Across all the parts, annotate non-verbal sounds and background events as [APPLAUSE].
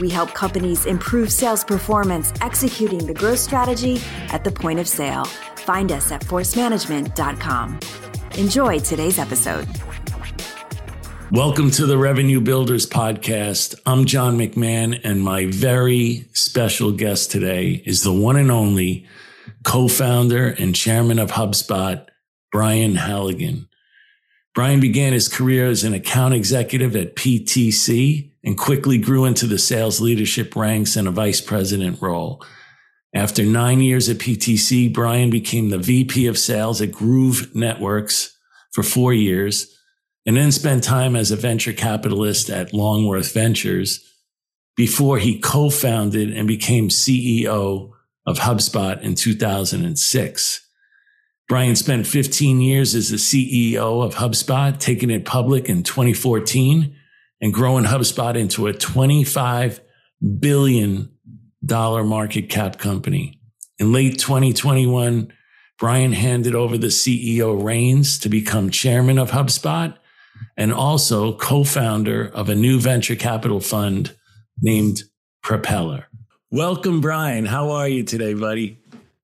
We help companies improve sales performance, executing the growth strategy at the point of sale. Find us at forcemanagement.com. Enjoy today's episode. Welcome to the Revenue Builders Podcast. I'm John McMahon, and my very special guest today is the one and only co founder and chairman of HubSpot, Brian Halligan. Brian began his career as an account executive at PTC and quickly grew into the sales leadership ranks and a vice president role. After nine years at PTC, Brian became the VP of sales at Groove Networks for four years and then spent time as a venture capitalist at Longworth Ventures before he co-founded and became CEO of HubSpot in 2006. Brian spent 15 years as the CEO of HubSpot, taking it public in 2014 and growing HubSpot into a $25 billion market cap company. In late 2021, Brian handed over the CEO reins to become chairman of HubSpot and also co-founder of a new venture capital fund named Propeller. Welcome, Brian. How are you today, buddy?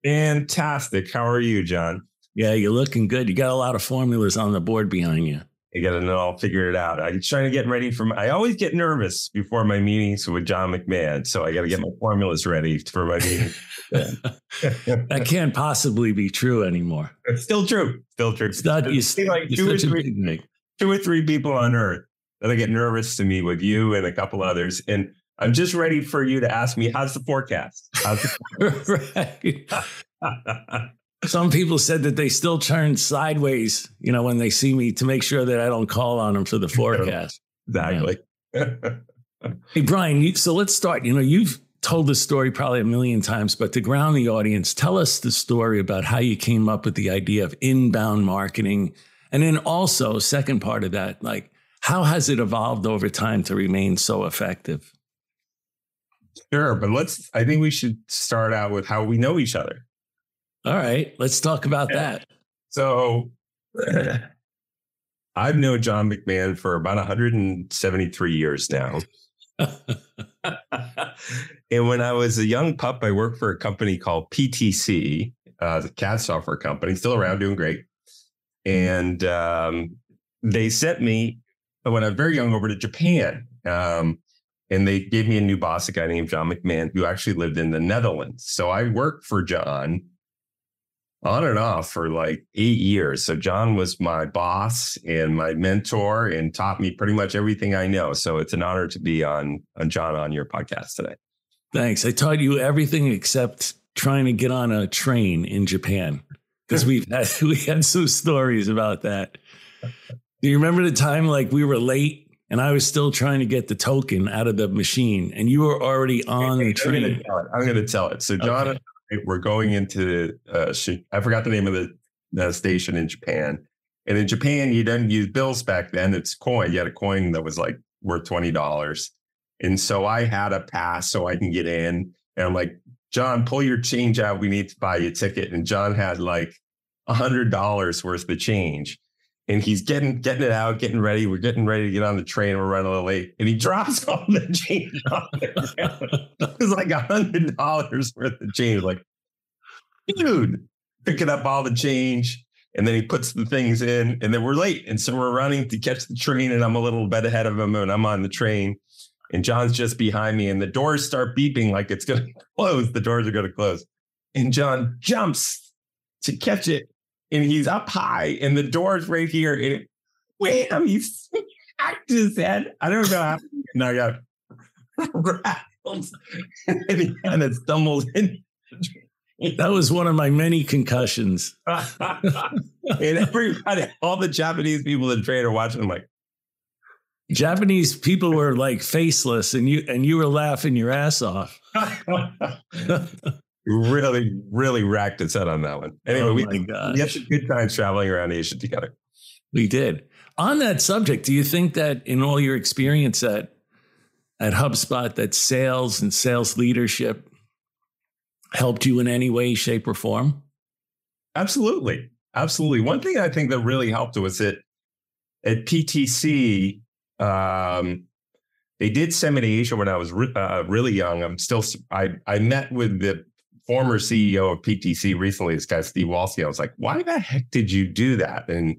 Fantastic. How are you, John? Yeah, you're looking good. You got a lot of formulas on the board behind you. I got to know. I'll figure it out. I'm trying to get ready for. My, I always get nervous before my meetings with John McMahon, so I got to get my formulas ready for my meeting. [LAUGHS] that can't possibly be true anymore. It's still true. Still true. It's not. It's You, like two or three, two or three people on Earth that I get nervous to meet with you and a couple others, and I'm just ready for you to ask me how's the forecast. How's the- [LAUGHS] right. [LAUGHS] Some people said that they still turn sideways, you know, when they see me to make sure that I don't call on them for the [LAUGHS] forecast. exactly. hey, Brian, you, so let's start. You know, you've told this story probably a million times, but to ground the audience, tell us the story about how you came up with the idea of inbound marketing. And then also, second part of that, like, how has it evolved over time to remain so effective? Sure, but let's. I think we should start out with how we know each other. All right, let's talk about that. So, [CLEARS THROAT] I've known John McMahon for about 173 years now. [LAUGHS] and when I was a young pup, I worked for a company called PTC, uh, the CAD software company, still around, doing great. And um, they sent me when I was very young over to Japan. Um, and they gave me a new boss, a guy named John McMahon, who actually lived in the Netherlands. So I worked for John on and off for like eight years. So John was my boss and my mentor and taught me pretty much everything I know. So it's an honor to be on, on John on your podcast today. Thanks. I taught you everything except trying to get on a train in Japan because we've had [LAUGHS] we had some stories about that. Do you remember the time like we were late and I was still trying to get the token out of the machine and you were already on [LAUGHS] the train? I'm going to tell it. So John okay. We're going into uh, I forgot the name of the, the station in Japan. And in Japan, you didn't use bills back then. It's coin. You had a coin that was like worth twenty dollars. And so I had a pass so I can get in. And I'm like, John, pull your change out. We need to buy you a ticket. And John had like a hundred dollars worth of change. And he's getting getting it out, getting ready. We're getting ready to get on the train. We're running a little late. And he drops [LAUGHS] all the change on the It was like a hundred dollars worth of change. Like, dude, picking up all the change. And then he puts the things in, and then we're late. And so we're running to catch the train, and I'm a little bit ahead of him, and I'm on the train and John's just behind me, and the doors start beeping like it's going [LAUGHS] to close. The doors are going to close. And John jumps to catch it, and he's up high, and the door's right here. And wham, he's smacked his head. I don't know how. [LAUGHS] Got rattles, [LAUGHS] and he kind of stumbles in. That was one of my many concussions. [LAUGHS] and everybody, all the Japanese people in train are watching. I'm like, Japanese people were like faceless, and you and you were laughing your ass off. Really, really racked its head on that one. Anyway, oh we, we had some good times traveling around Asia together. We did. On that subject, do you think that in all your experience at at HubSpot, that sales and sales leadership helped you in any way, shape, or form? Absolutely. Absolutely. One thing I think that really helped was that at PTC, um, they did send me to Asia when I was re- uh, really young. I'm still, I, I met with the former CEO of PTC recently, this guy, Steve Walske. I was like, why the heck did you do that? And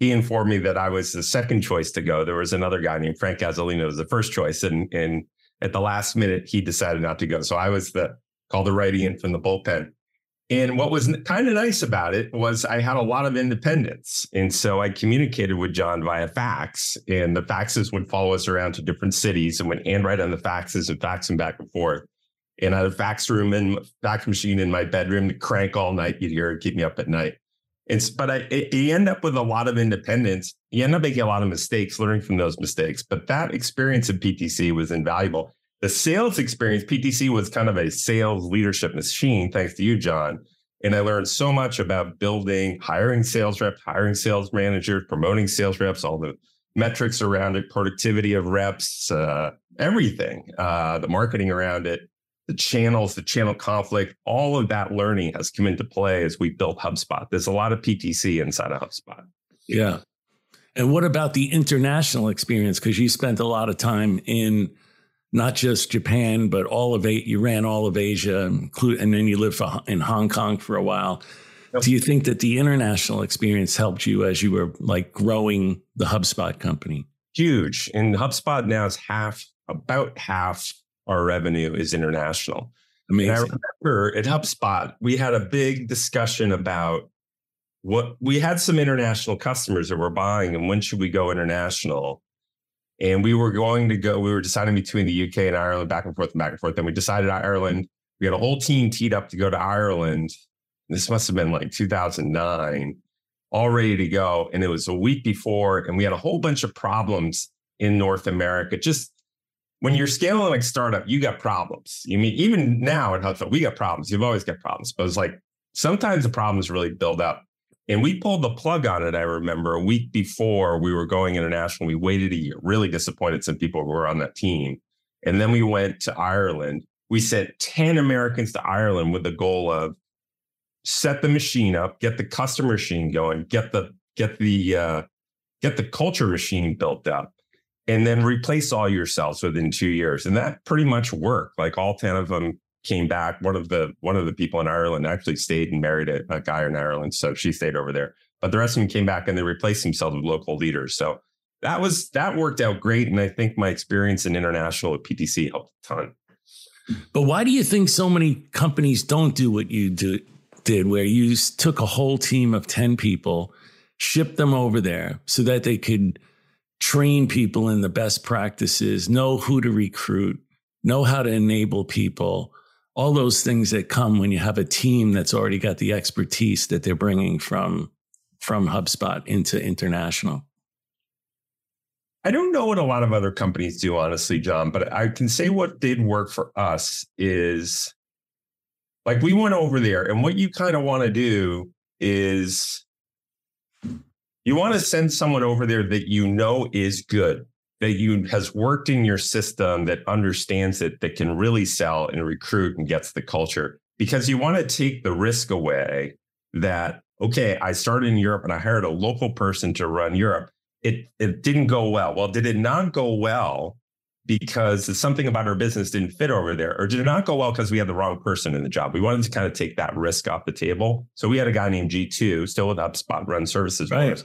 he informed me that I was the second choice to go. There was another guy named Frank Gasolino was the first choice. And, and at the last minute, he decided not to go. So I was the called the righty in from the bullpen. And what was kind of nice about it was I had a lot of independence. And so I communicated with John via fax, and the faxes would follow us around to different cities and would handwrite on the faxes and fax them back and forth. And I had a fax room and fax machine in my bedroom to crank all night. You'd hear it keep me up at night. It's, but I, you end up with a lot of independence. You end up making a lot of mistakes, learning from those mistakes. But that experience at PTC was invaluable. The sales experience, PTC was kind of a sales leadership machine, thanks to you, John. And I learned so much about building, hiring sales reps, hiring sales managers, promoting sales reps, all the metrics around it, productivity of reps, uh, everything, uh, the marketing around it, the channels, the channel conflict, all of that learning has come into play as we built HubSpot. There's a lot of PTC inside of HubSpot. Yeah. And what about the international experience? Because you spent a lot of time in not just Japan, but all of it. You ran all of Asia, and then you lived for, in Hong Kong for a while. Yep. Do you think that the international experience helped you as you were like growing the HubSpot company? Huge. And HubSpot now is half, about half our revenue is international. Amazing. And I remember at HubSpot, we had a big discussion about what we had some international customers that were buying and when should we go international? And we were going to go, we were deciding between the UK and Ireland, back and forth and back and forth. Then we decided Ireland. We had a whole team teed up to go to Ireland. This must have been like 2009, all ready to go. And it was a week before, and we had a whole bunch of problems in North America. Just when you're scaling like startup, you got problems. You mean even now at HubSpot, we got problems. You've always got problems, but it's like sometimes the problems really build up. And we pulled the plug on it, I remember, a week before we were going international. We waited a year, really disappointed some people who were on that team. And then we went to Ireland. We sent 10 Americans to Ireland with the goal of set the machine up, get the customer machine going, get the get the uh, get the culture machine built up, and then replace all yourselves within two years. And that pretty much worked. Like all 10 of them came back. One of the one of the people in Ireland actually stayed and married a, a guy in Ireland, so she stayed over there. But the rest of them came back and they replaced themselves with local leaders. So that was that worked out great, and I think my experience in international at PTC helped a ton. But why do you think so many companies don't do what you do, did, where you took a whole team of ten people, shipped them over there so that they could train people in the best practices, know who to recruit, know how to enable people, all those things that come when you have a team that's already got the expertise that they're bringing from from HubSpot into international. I don't know what a lot of other companies do, honestly, John, but I can say what did work for us is like we went over there, and what you kind of want to do is you want to send someone over there that you know is good that you has worked in your system that understands it that can really sell and recruit and gets the culture. Because you want to take the risk away that okay i started in europe and i hired a local person to run europe. It it didn't go well. Well did it not go well because something about our business didn't fit over there? Or did it not go well because we had the wrong person in the job? We wanted to kind of take that risk off the table. So we had a guy named g2 still with hubspot run services right.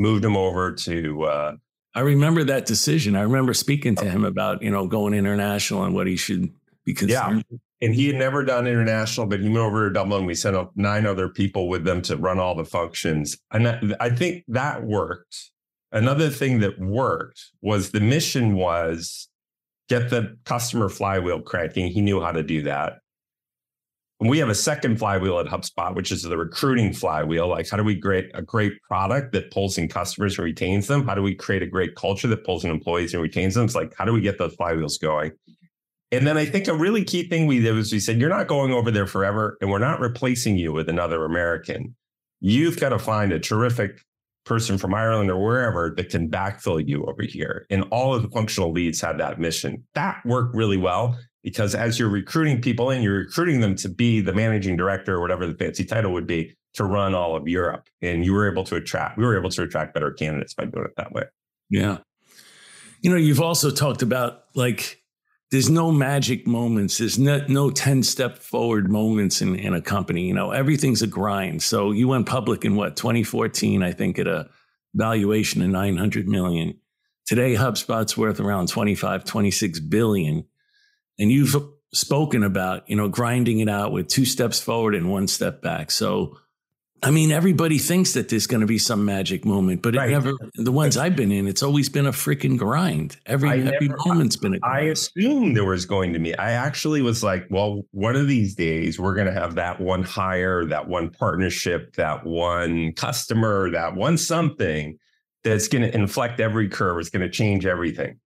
Moved him over to uh, I remember that decision. I remember speaking to him about, you know, going international and what he should be concerned. Yeah. And he had never done international, but he went over to Dublin. We sent up nine other people with them to run all the functions. And I think that worked. Another thing that worked was the mission was get the customer flywheel cranking. He knew how to do that we have a second flywheel at HubSpot, which is the recruiting flywheel. Like, how do we create a great product that pulls in customers and retains them? How do we create a great culture that pulls in employees and retains them? It's like, how do we get those flywheels going? And then I think a really key thing we did was we said, you're not going over there forever and we're not replacing you with another American. You've got to find a terrific person from Ireland or wherever that can backfill you over here. And all of the functional leads had that mission. That worked really well because as you're recruiting people in, you're recruiting them to be the managing director or whatever the fancy title would be to run all of Europe. And you were able to attract, we were able to attract better candidates by doing it that way. Yeah. You know, you've also talked about like there's no magic moments. There's no, no 10 step forward moments in, in a company. You know, everything's a grind. So you went public in what, 2014, I think, at a valuation of 900 million. Today, HubSpot's worth around 25, 26 billion. And you've spoken about, you know, grinding it out with two steps forward and one step back. So I mean, everybody thinks that there's going to be some magic moment, but right. it never. The ones I've been in, it's always been a freaking grind. Every I every never, moment's been a. Grind. I assumed there was going to be. I actually was like, well, one of these days we're going to have that one hire, that one partnership, that one customer, that one something that's going to inflect every curve. It's going to change everything.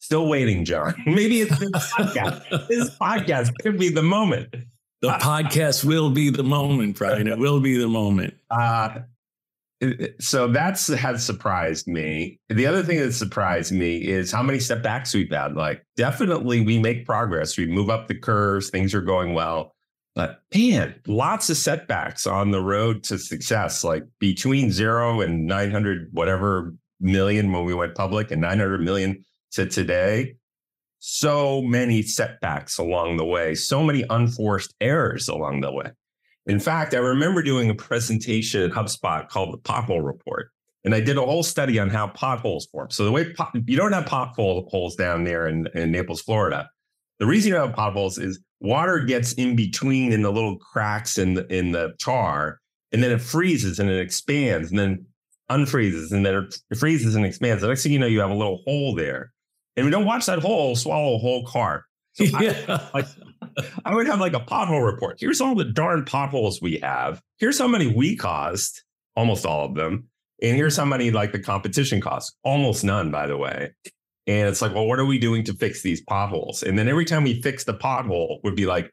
Still waiting, John. [LAUGHS] Maybe it's this podcast. this podcast could be the moment. The podcast will be the moment, Brian. It will be the moment. [LAUGHS] Uh, so that's has surprised me. The other thing that surprised me is how many step backs we've had. Like, definitely we make progress. We move up the curves, things are going well. But man, lots of setbacks on the road to success, like between zero and 900, whatever million when we went public and 900 million to today so many setbacks along the way, so many unforced errors along the way. In fact, I remember doing a presentation at HubSpot called the Pothole Report. And I did a whole study on how potholes form. So the way pot, you don't have potholes down there in, in Naples, Florida. The reason you have potholes is water gets in between in the little cracks in the, in the tar, and then it freezes and it expands, and then unfreezes, and then it freezes and expands. The next thing you know, you have a little hole there and we don't watch that hole swallow a whole car. So [LAUGHS] yeah. I, like, I would have like a pothole report. Here's all the darn potholes we have. Here's how many we caused, almost all of them. And here's how many like the competition costs, almost none, by the way. And it's like, well, what are we doing to fix these potholes? And then every time we fix the pothole, would be like,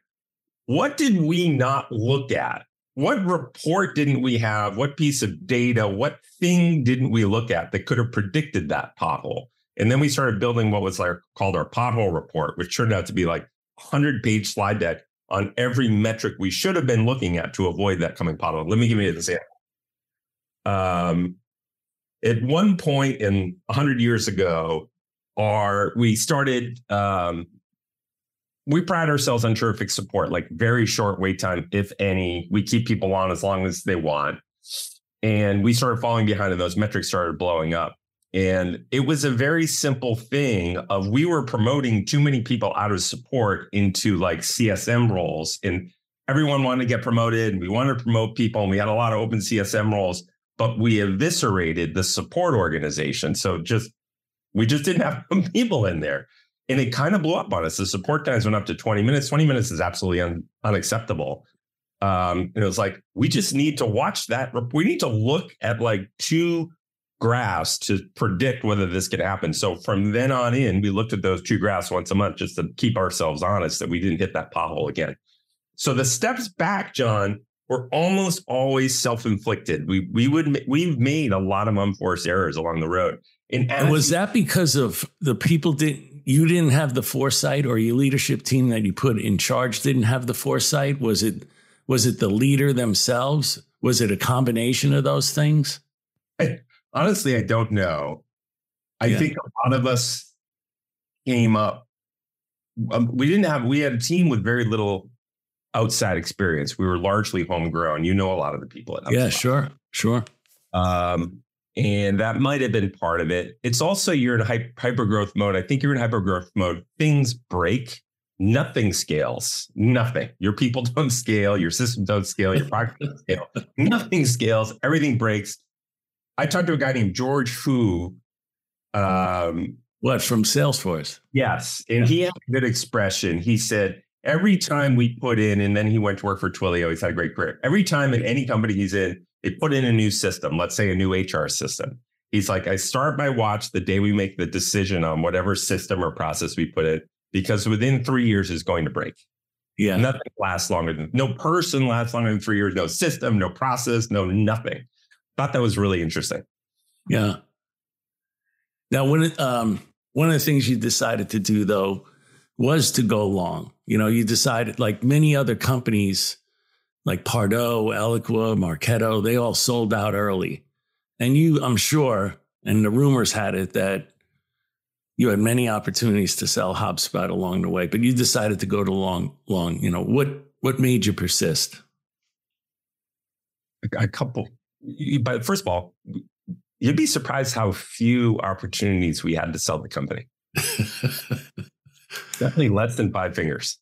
what did we not look at? What report didn't we have? What piece of data? What thing didn't we look at that could have predicted that pothole? And then we started building what was like called our pothole report, which turned out to be like 100 page slide deck on every metric we should have been looking at to avoid that coming pothole. Let me give you an example. Um, at one point in 100 years ago, our we started. Um, we pride ourselves on terrific support, like very short wait time, if any. We keep people on as long as they want, and we started falling behind, and those metrics started blowing up. And it was a very simple thing of we were promoting too many people out of support into like CSM roles. And everyone wanted to get promoted and we wanted to promote people. And we had a lot of open CSM roles, but we eviscerated the support organization. So just we just didn't have [LAUGHS] people in there. And it kind of blew up on us. The support times went up to 20 minutes. 20 minutes is absolutely un- unacceptable. Um, and it was like, we just need to watch that. We need to look at like two graphs to predict whether this could happen. So from then on in, we looked at those two graphs once a month just to keep ourselves honest that we didn't hit that pothole again. So the steps back, John, were almost always self-inflicted. We we would we've made a lot of unforced errors along the road. And, and was that because of the people didn't you didn't have the foresight or your leadership team that you put in charge didn't have the foresight? Was it was it the leader themselves? Was it a combination of those things? I, honestly, I don't know. I yeah. think a lot of us came up. Um, we didn't have. We had a team with very little outside experience. We were largely homegrown. You know a lot of the people at. Yeah, sure, sure. Um, and that might have been part of it. It's also you're in hyper growth mode. I think you're in hyper growth mode. Things break. Nothing scales. Nothing. Your people [LAUGHS] don't scale. Your system don't scale. Your product don't scale. Nothing scales. Everything breaks. I talked to a guy named George Hu. Um, what from Salesforce? Yes, and he had a good expression. He said every time we put in, and then he went to work for Twilio. He's had a great career. Every time in any company he's in, they put in a new system. Let's say a new HR system. He's like, I start my watch the day we make the decision on whatever system or process we put in. because within three years is going to break. Yeah. Nothing lasts longer than no person lasts longer than three years, no system, no process, no nothing. Thought that was really interesting. Yeah. Now, when um, one of the things you decided to do though was to go long. You know, you decided like many other companies, like Pardot, Eloqua, Marketo, they all sold out early. And you, I'm sure, and the rumors had it that you had many opportunities to sell HubSpot along the way, but you decided to go to long, long. You know, what what made you persist? A couple. But first of all, you'd be surprised how few opportunities we had to sell the company. [LAUGHS] Definitely less than five fingers.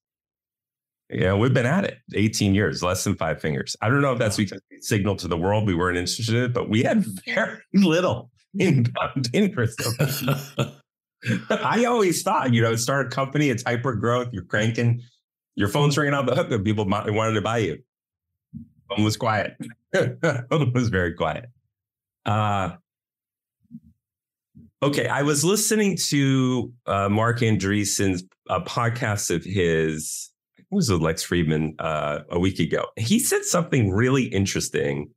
Yeah, we've been at it 18 years, less than five fingers. I don't know if that's because we signaled to the world we weren't interested in it, but we had [LAUGHS] very little inbound [LAUGHS] interest. I always thought, you know, start a company, it's hyper growth, you're cranking, your phone's ringing off the hook, and people wanted to buy you. Phone was quiet. [LAUGHS] phone was very quiet. Uh, okay, I was listening to uh, Marc Andreessen's uh, podcast of his. It was with Lex Fridman uh, a week ago. He said something really interesting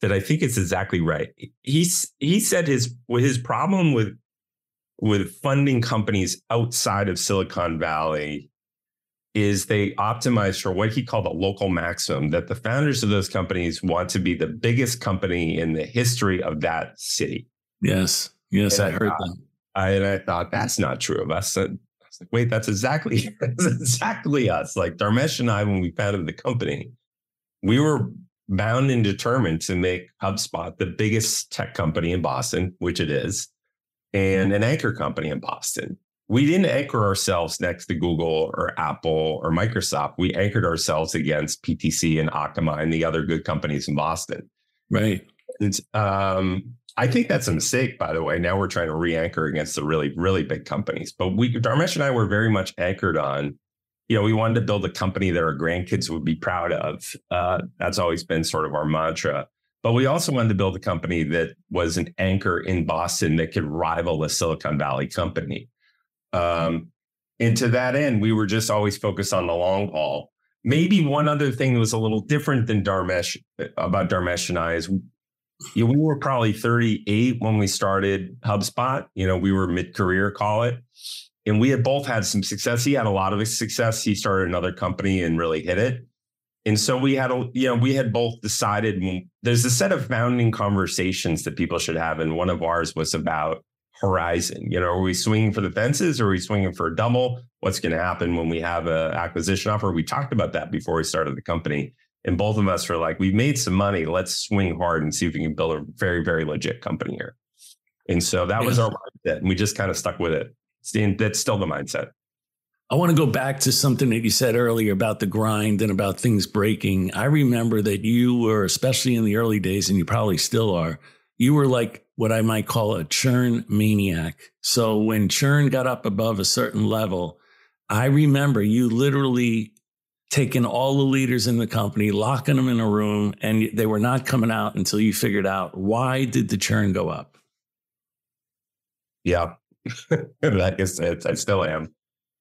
that I think is exactly right. He's he said his his problem with with funding companies outside of Silicon Valley is they optimize for what he called a local maximum that the founders of those companies want to be the biggest company in the history of that city. Yes. Yes, and I, heard that. I, and I thought that's not true of us. I was like, wait, that's exactly [LAUGHS] that's exactly us. Like Dharmesh and I, when we founded the company, we were bound and determined to make HubSpot the biggest tech company in Boston, which it is and mm-hmm. an anchor company in Boston. We didn't anchor ourselves next to Google or Apple or Microsoft. We anchored ourselves against PTC and Akamai and the other good companies in Boston. Right. And um, I think that's a mistake, by the way. Now we're trying to re-anchor against the really, really big companies. But we, Dharmesh and I were very much anchored on, you know, we wanted to build a company that our grandkids would be proud of. Uh, that's always been sort of our mantra. But we also wanted to build a company that was an anchor in Boston that could rival a Silicon Valley company. Um, and to that end, we were just always focused on the long haul. Maybe one other thing that was a little different than Dharmesh about Dharmesh and I is you know, we were probably 38 when we started HubSpot. You know, we were mid-career, call it. And we had both had some success. He had a lot of success. He started another company and really hit it. And so we had a, you know, we had both decided there's a set of founding conversations that people should have. And one of ours was about horizon. You know, are we swinging for the fences or are we swinging for a double? What's going to happen when we have an acquisition offer? We talked about that before we started the company. And both of us were like, we've made some money. Let's swing hard and see if we can build a very, very legit company here. And so that was our mindset. And we just kind of stuck with it. That's still the mindset. I want to go back to something that you said earlier about the grind and about things breaking. I remember that you were, especially in the early days, and you probably still are, you were like what I might call a churn maniac. So when churn got up above a certain level, I remember you literally taking all the leaders in the company, locking them in a room, and they were not coming out until you figured out why did the churn go up? Yeah, [LAUGHS] I guess I still am.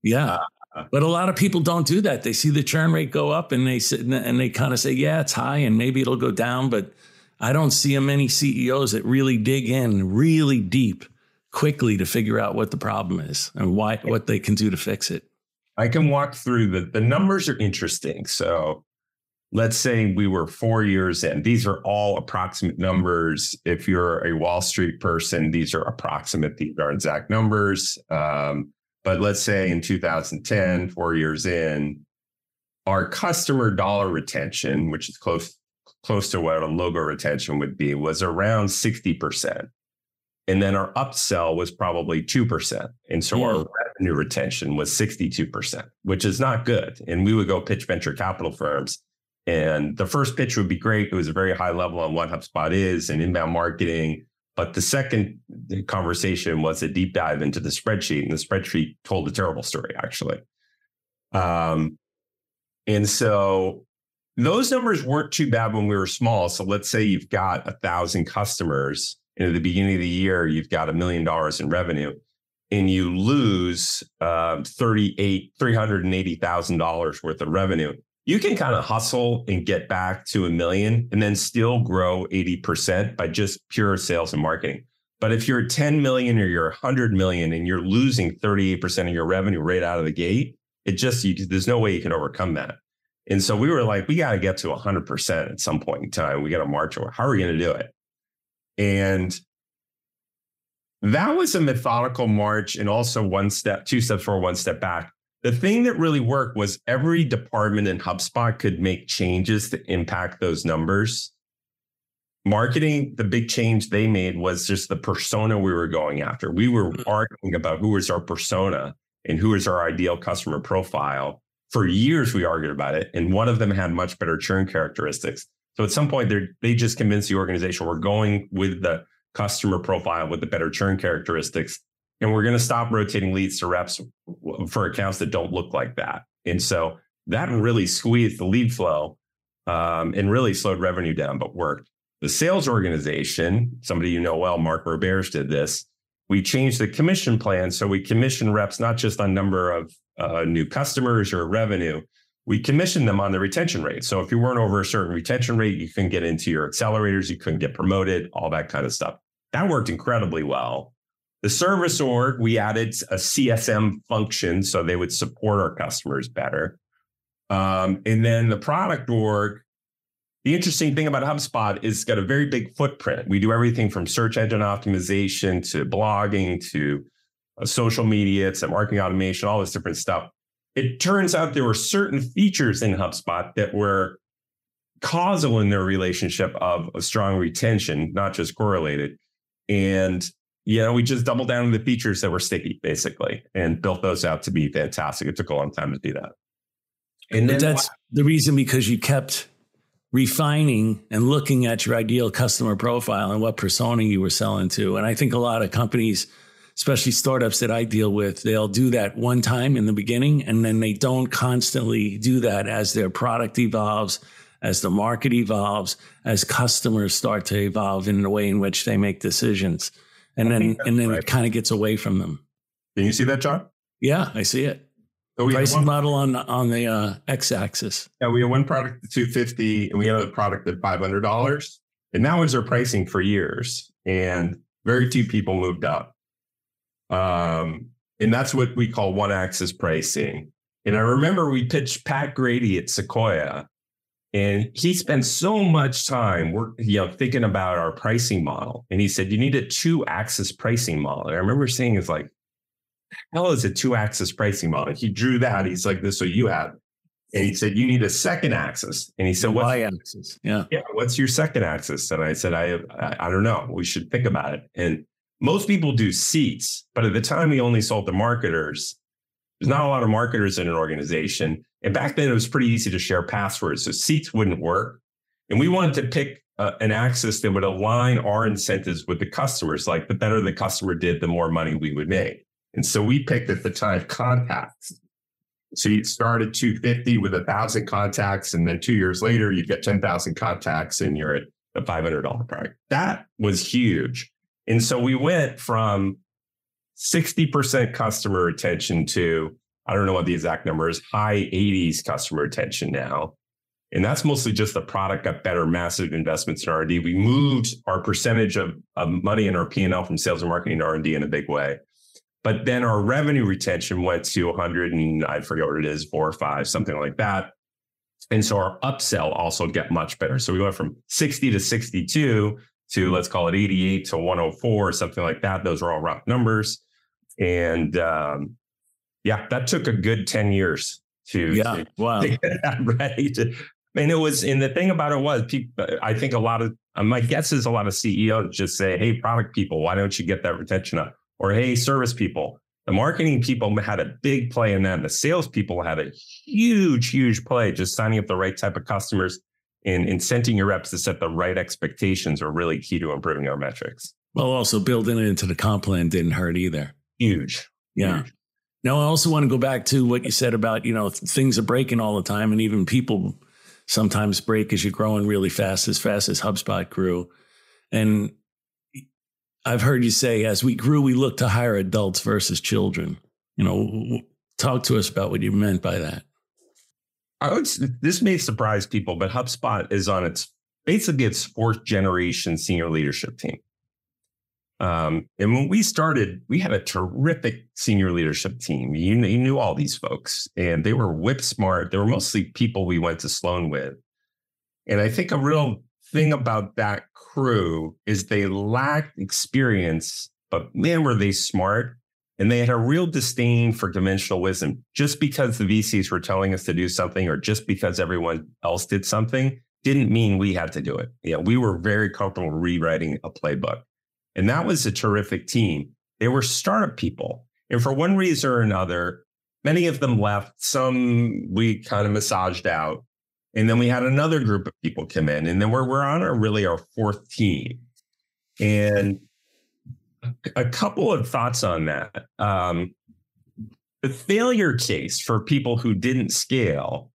Yeah. Uh, but a lot of people don't do that. They see the churn rate go up and they sit and they kind of say, yeah, it's high and maybe it'll go down. But I don't see many CEOs that really dig in really deep quickly to figure out what the problem is and why what they can do to fix it. I can walk through the the numbers are interesting. So let's say we were four years in. These are all approximate numbers. If you're a Wall Street person, these are approximate. These are exact numbers. Um, but let's say in 2010, four years in, our customer dollar retention, which is close close to what a logo retention would be, was around 60%. And then our upsell was probably 2%. And so yeah. our revenue retention was 62%, which is not good. And we would go pitch venture capital firms. And the first pitch would be great. It was a very high level on what HubSpot is and inbound marketing but the second conversation was a deep dive into the spreadsheet, and the spreadsheet told a terrible story, actually. Um, and so those numbers weren't too bad when we were small. So let's say you've got a thousand customers, and at the beginning of the year, you've got a million dollars in revenue. and you lose uh, 38 $380,000 worth of revenue, you can kind of hustle and get back to a million and then still grow 80% by just pure sales and marketing. But if you're 10 million or you're 100 million and you're losing 38% of your revenue right out of the gate, it just, you, there's no way you can overcome that. And so we were like, we got to get to 100% at some point in time. We got to march over. How are we going to do it? And that was a methodical march and also one step, two steps forward, one step back. The thing that really worked was every department in HubSpot could make changes to impact those numbers. Marketing, the big change they made was just the persona we were going after. We were mm-hmm. arguing about who is our persona and who is our ideal customer profile. For years, we argued about it, and one of them had much better churn characteristics. So at some point, they just convinced the organization we're going with the customer profile with the better churn characteristics. And we're going to stop rotating leads to reps for accounts that don't look like that. And so that really squeezed the lead flow um, and really slowed revenue down, but worked. The sales organization, somebody you know well, Mark Roberge did this. We changed the commission plan. So we commission reps not just on number of uh, new customers or revenue, we commissioned them on the retention rate. So if you weren't over a certain retention rate, you couldn't get into your accelerators, you couldn't get promoted, all that kind of stuff. That worked incredibly well. The service org, we added a CSM function so they would support our customers better. Um, and then the product org, the interesting thing about HubSpot is it's got a very big footprint. We do everything from search engine optimization to blogging to uh, social media to marketing automation, all this different stuff it turns out there were certain features in HubSpot that were causal in their relationship of a strong retention, not just correlated. And you know, we just doubled down on the features that were sticky, basically, and built those out to be fantastic. It took a long time to do that. And then that's the reason because you kept refining and looking at your ideal customer profile and what persona you were selling to. And I think a lot of companies especially startups that I deal with, they'll do that one time in the beginning and then they don't constantly do that as their product evolves, as the market evolves, as customers start to evolve in the way in which they make decisions. And then and then right. it kind of gets away from them. Can you see that, John? Yeah, I see it. So we pricing model on on the uh, x-axis. Yeah, we had one product at 250 and we had a product at $500. And that was our pricing for years. And very few people moved up. Um, and that's what we call one axis pricing. And I remember we pitched Pat Grady at Sequoia, and he spent so much time work, you know, thinking about our pricing model. And he said, you need a two axis pricing model. And I remember saying, it's like, hell is a two axis pricing model? He drew that. He's like, this, so you have. And he said, you need a second axis. And he said, what axis? Yeah. Yeah. What's your second axis? And I said, I, I, I don't know. We should think about it. And most people do seats, but at the time we only sold to marketers. There's not a lot of marketers in an organization. And back then it was pretty easy to share passwords. So seats wouldn't work. And we wanted to pick uh, an axis that would align our incentives with the customers. Like the better the customer did, the more money we would make. And so we picked at the time contacts. So you start at 250 with a thousand contacts, and then two years later, you get 10,000 contacts and you're at a $500 product. That was huge. And so we went from 60% customer retention to, I don't know what the exact number is, high 80s customer retention now. And that's mostly just the product got better, massive investments in R&D. We moved our percentage of, of money in our P&L from sales and marketing to R&D in a big way. But then our revenue retention went to 100 and I forget what it is, four or five, something like that. And so our upsell also get much better. So we went from 60 to 62 to let's call it 88 to 104 or something like that. Those are all rough numbers. And um, yeah, that took a good 10 years to, yeah, to wow. [LAUGHS] ready to, and it was, and the thing about it was, people, I think a lot of, my guess is a lot of CEOs just say, hey, product people, why don't you get that retention up? Or hey, service people. The marketing people had a big play in that. The sales people had a huge, huge play, just signing up the right type of customers, and incenting your reps to set the right expectations are really key to improving our metrics. Well, also building it into the comp plan didn't hurt either. Huge. Yeah. Huge. Now, I also want to go back to what you said about, you know, things are breaking all the time and even people sometimes break as you're growing really fast, as fast as HubSpot grew. And I've heard you say, as we grew, we looked to hire adults versus children. You know, talk to us about what you meant by that. I would, this may surprise people, but HubSpot is on its basically its fourth generation senior leadership team. Um, and when we started, we had a terrific senior leadership team. You, you knew all these folks, and they were whip smart. They were mostly people we went to Sloan with. And I think a real thing about that crew is they lacked experience, but man, were they smart. And they had a real disdain for conventional wisdom. Just because the VCs were telling us to do something or just because everyone else did something didn't mean we had to do it. Yeah, we were very comfortable rewriting a playbook. And that was a terrific team. They were startup people. And for one reason or another, many of them left. Some we kind of massaged out. And then we had another group of people come in. And then we're, we're on our really our fourth team. And a couple of thoughts on that. Um, the failure case for people who didn't scale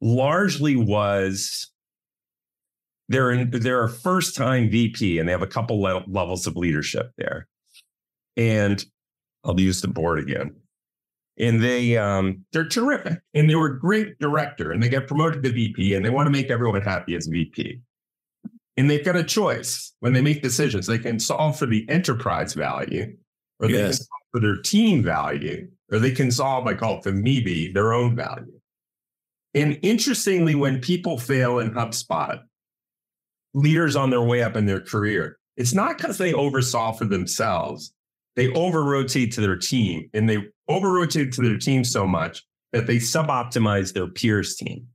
largely was they're in, they're a first time VP and they have a couple le- levels of leadership there. And I'll use the board again. And they um, they're terrific and they were a great director and they get promoted to VP and they want to make everyone happy as VP. And they've got a choice when they make decisions. They can solve for the enterprise value, or they yes. can solve for their team value, or they can solve, I call it the MEBE, their own value. And interestingly, when people fail in HubSpot, leaders on their way up in their career, it's not because they oversaw for themselves. They over rotate to their team and they over rotate to their team so much that they sub optimize their peers' team.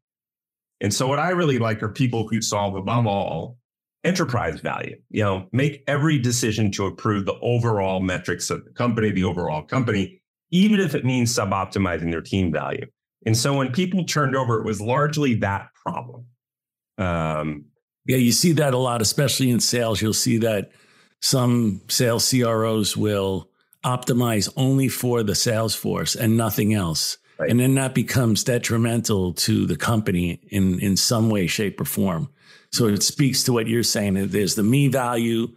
And so, what I really like are people who solve above all enterprise value. You know, make every decision to improve the overall metrics of the company, the overall company, even if it means sub optimizing their team value. And so when people turned over, it was largely that problem. Um, yeah, you see that a lot, especially in sales. You'll see that some sales CROs will optimize only for the sales force and nothing else. Right. And then that becomes detrimental to the company in, in some way, shape, or form. So it speaks to what you're saying. There's the me value,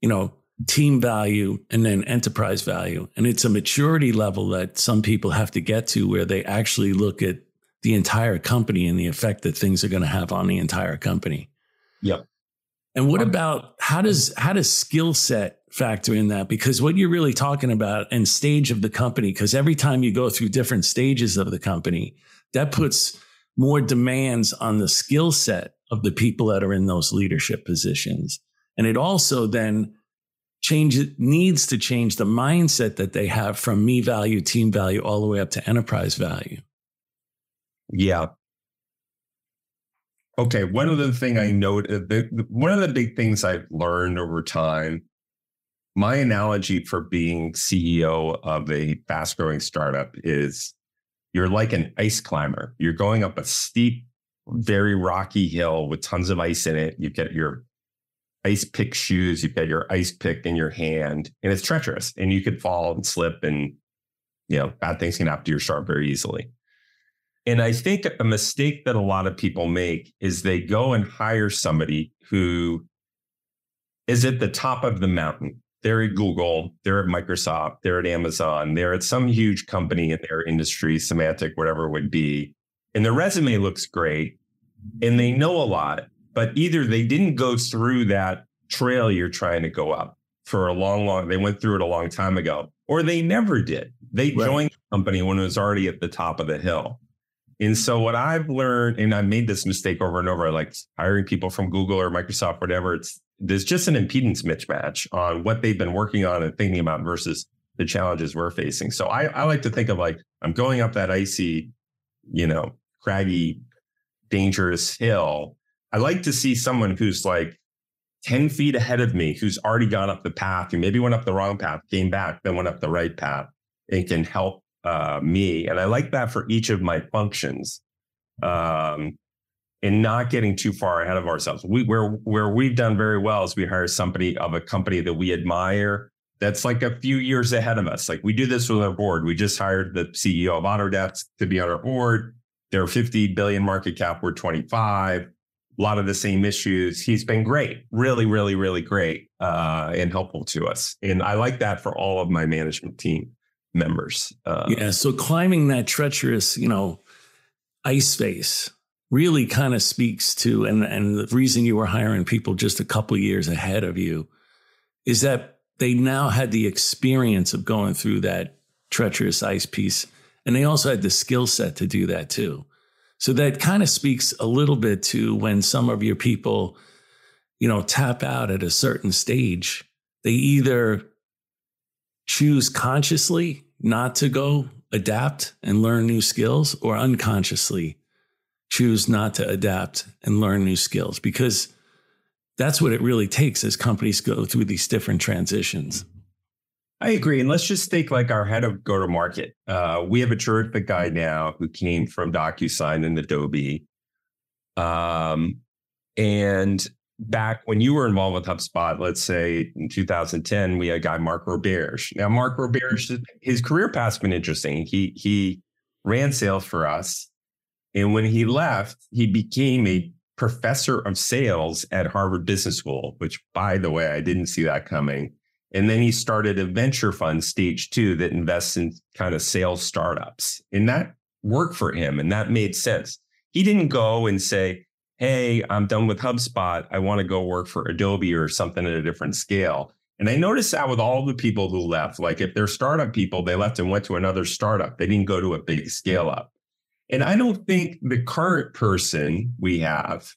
you know, team value, and then enterprise value. And it's a maturity level that some people have to get to where they actually look at the entire company and the effect that things are going to have on the entire company. Yep. And what about how does how does skill set factor in that? Because what you're really talking about and stage of the company, because every time you go through different stages of the company, that puts more demands on the skill set of the people that are in those leadership positions. And it also then changes needs to change the mindset that they have from me value, team value, all the way up to enterprise value. Yeah. Okay. One of the thing I noted, uh, one of the big things I've learned over time, my analogy for being CEO of a fast growing startup is you're like an ice climber. You're going up a steep, very rocky hill with tons of ice in it. You get your ice pick shoes, you get your ice pick in your hand, and it's treacherous and you could fall and slip and you know, bad things can happen to your sharp very easily. And I think a mistake that a lot of people make is they go and hire somebody who is at the top of the mountain. They're at Google, they're at Microsoft, they're at Amazon, they're at some huge company in their industry, Symantec, whatever it would be. And their resume looks great and they know a lot, but either they didn't go through that trail you're trying to go up for a long, long, they went through it a long time ago, or they never did. They right. joined the company when it was already at the top of the hill. And so what I've learned, and I made this mistake over and over, like hiring people from Google or Microsoft, whatever, it's there's just an impedance mismatch on what they've been working on and thinking about versus the challenges we're facing. So I, I like to think of like I'm going up that icy, you know, craggy, dangerous hill. I like to see someone who's like 10 feet ahead of me, who's already gone up the path, who maybe went up the wrong path, came back, then went up the right path, and can help uh, me. And I like that for each of my functions. Um, and not getting too far ahead of ourselves. We where where we've done very well is we hire somebody of a company that we admire that's like a few years ahead of us. Like we do this with our board. We just hired the CEO of Autodesk to be on our board. They're 50 billion market cap. We're 25. a lot of the same issues. He's been great, really, really, really great uh, and helpful to us. And I like that for all of my management team members. Uh, yeah. So climbing that treacherous, you know, ice face really kind of speaks to, and, and the reason you were hiring people just a couple years ahead of you is that they now had the experience of going through that treacherous ice piece. And they also had the skill set to do that too. So that kind of speaks a little bit to when some of your people, you know, tap out at a certain stage, they either choose consciously not to go adapt and learn new skills or unconsciously choose not to adapt and learn new skills because that's what it really takes as companies go through these different transitions. I agree. And let's just take like our head of go to market. Uh, we have a terrific guy now who came from DocuSign and Adobe. Um, and back when you were involved with HubSpot, let's say in 2010, we had a guy, Mark Roberge. Now, Mark Roberge, mm-hmm. his career path's been interesting. He he ran sales for us. And when he left, he became a professor of sales at Harvard Business School, which by the way, I didn't see that coming. And then he started a venture fund, stage two, that invests in kind of sales startups. And that worked for him and that made sense. He didn't go and say, Hey, I'm done with HubSpot. I want to go work for Adobe or something at a different scale. And I noticed that with all the people who left, like if they're startup people, they left and went to another startup. They didn't go to a big scale up. And I don't think the current person we have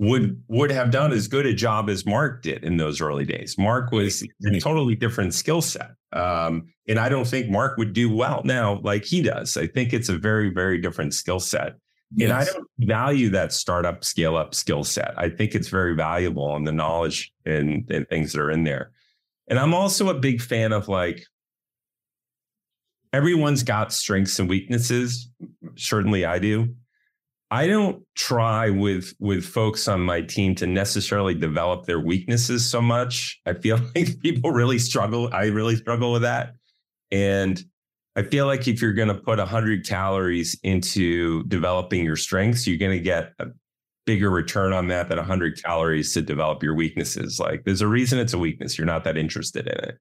would would have done as good a job as Mark did in those early days. Mark was a totally different skill set, um, and I don't think Mark would do well now like he does. I think it's a very very different skill set, yes. and I don't value that startup scale up skill set. I think it's very valuable and the knowledge and, and things that are in there. And I'm also a big fan of like everyone's got strengths and weaknesses. Certainly, I do. I don't try with with folks on my team to necessarily develop their weaknesses so much. I feel [LAUGHS] like people really struggle. I really struggle with that. And I feel like if you're going to put 100 calories into developing your strengths, you're going to get a bigger return on that than 100 calories to develop your weaknesses. Like there's a reason it's a weakness. You're not that interested in it.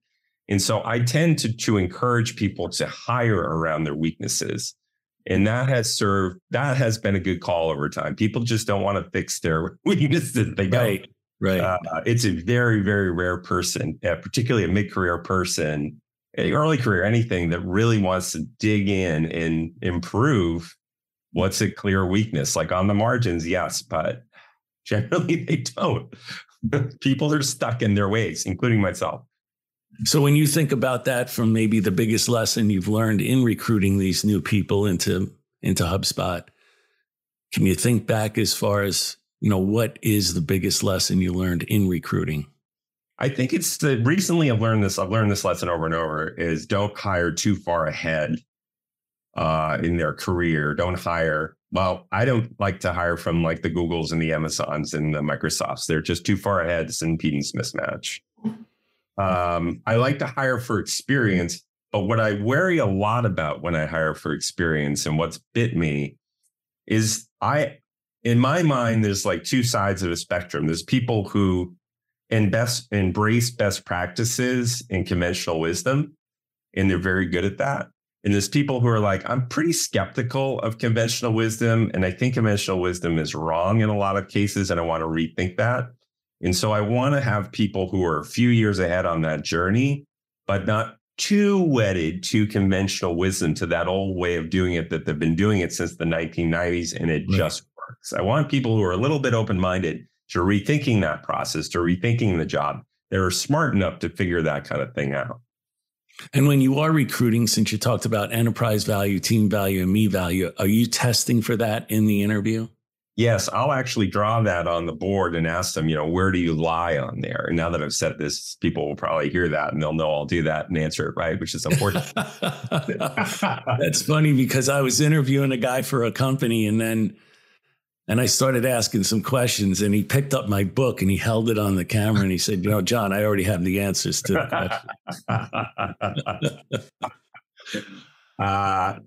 And so I tend to to encourage people to hire around their weaknesses and that has served, that has been a good call over time. People just don't want to fix their [LAUGHS] weaknesses. They don't. Right. Right. Uh, it's a very, very rare person, uh, particularly a mid career person, early career, anything that really wants to dig in and improve what's a clear weakness. Like on the margins, yes, but [LAUGHS] generally they don't. [LAUGHS] People are stuck in their ways, including myself. So when you think about that from maybe the biggest lesson you've learned in recruiting these new people into into HubSpot, can you think back as far as, you know, what is the biggest lesson you learned in recruiting? I think it's the recently I've learned this, I've learned this lesson over and over is don't hire too far ahead uh, in their career. Don't hire. Well, I don't like to hire from like the Googles and the Amazons and the Microsofts. They're just too far ahead. It's an impedance mismatch. Um, I like to hire for experience, but what I worry a lot about when I hire for experience and what's bit me is I, in my mind, there's like two sides of a spectrum. There's people who and best embrace best practices and conventional wisdom, and they're very good at that. And there's people who are like, I'm pretty skeptical of conventional wisdom, and I think conventional wisdom is wrong in a lot of cases, and I want to rethink that. And so I want to have people who are a few years ahead on that journey, but not too wedded to conventional wisdom, to that old way of doing it that they've been doing it since the 1990s and it right. just works. I want people who are a little bit open minded to rethinking that process, to rethinking the job. They're smart enough to figure that kind of thing out. And when you are recruiting, since you talked about enterprise value, team value, and me value, are you testing for that in the interview? Yes, I'll actually draw that on the board and ask them, you know, where do you lie on there? And now that I've said this, people will probably hear that and they'll know I'll do that and answer it right, which is important. [LAUGHS] That's funny because I was interviewing a guy for a company and then and I started asking some questions and he picked up my book and he held it on the camera and he said, you know, John, I already have the answers to the question. [LAUGHS] uh, I,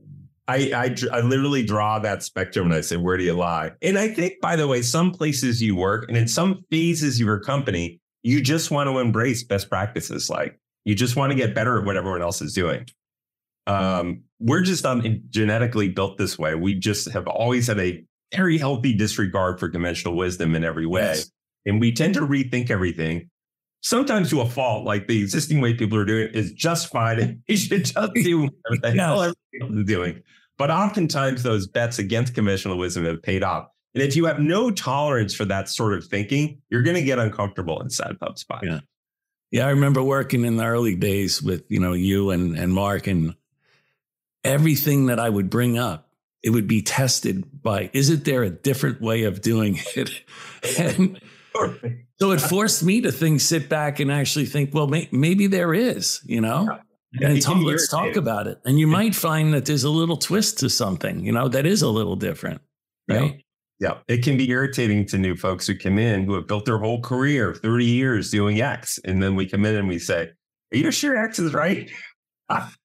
I, I literally draw that spectrum and I say, where do you lie? And I think, by the way, some places you work and in some phases of your company, you just want to embrace best practices. Like you just want to get better at what everyone else is doing. Um, we're just um, genetically built this way. We just have always had a very healthy disregard for conventional wisdom in every way. Yes. And we tend to rethink everything, sometimes to a fault. Like the existing way people are doing it is just fine. And [LAUGHS] you should just do what the hell everyone doing. But oftentimes those bets against conventional wisdom have paid off. And if you have no tolerance for that sort of thinking, you're going to get uncomfortable inside HubSpot. Yeah. Yeah, I remember working in the early days with, you know, you and, and Mark and everything that I would bring up, it would be tested by, isn't there a different way of doing it? [LAUGHS] and so it forced me to think, sit back and actually think, well, may, maybe there is, you know? Yeah. Yeah, and talk, let's talk about it. And you might find that there's a little twist to something, you know, that is a little different. Right. Yeah, it can be irritating to new folks who come in who have built their whole career, 30 years doing X. And then we come in and we say, Are you sure X is right? [LAUGHS]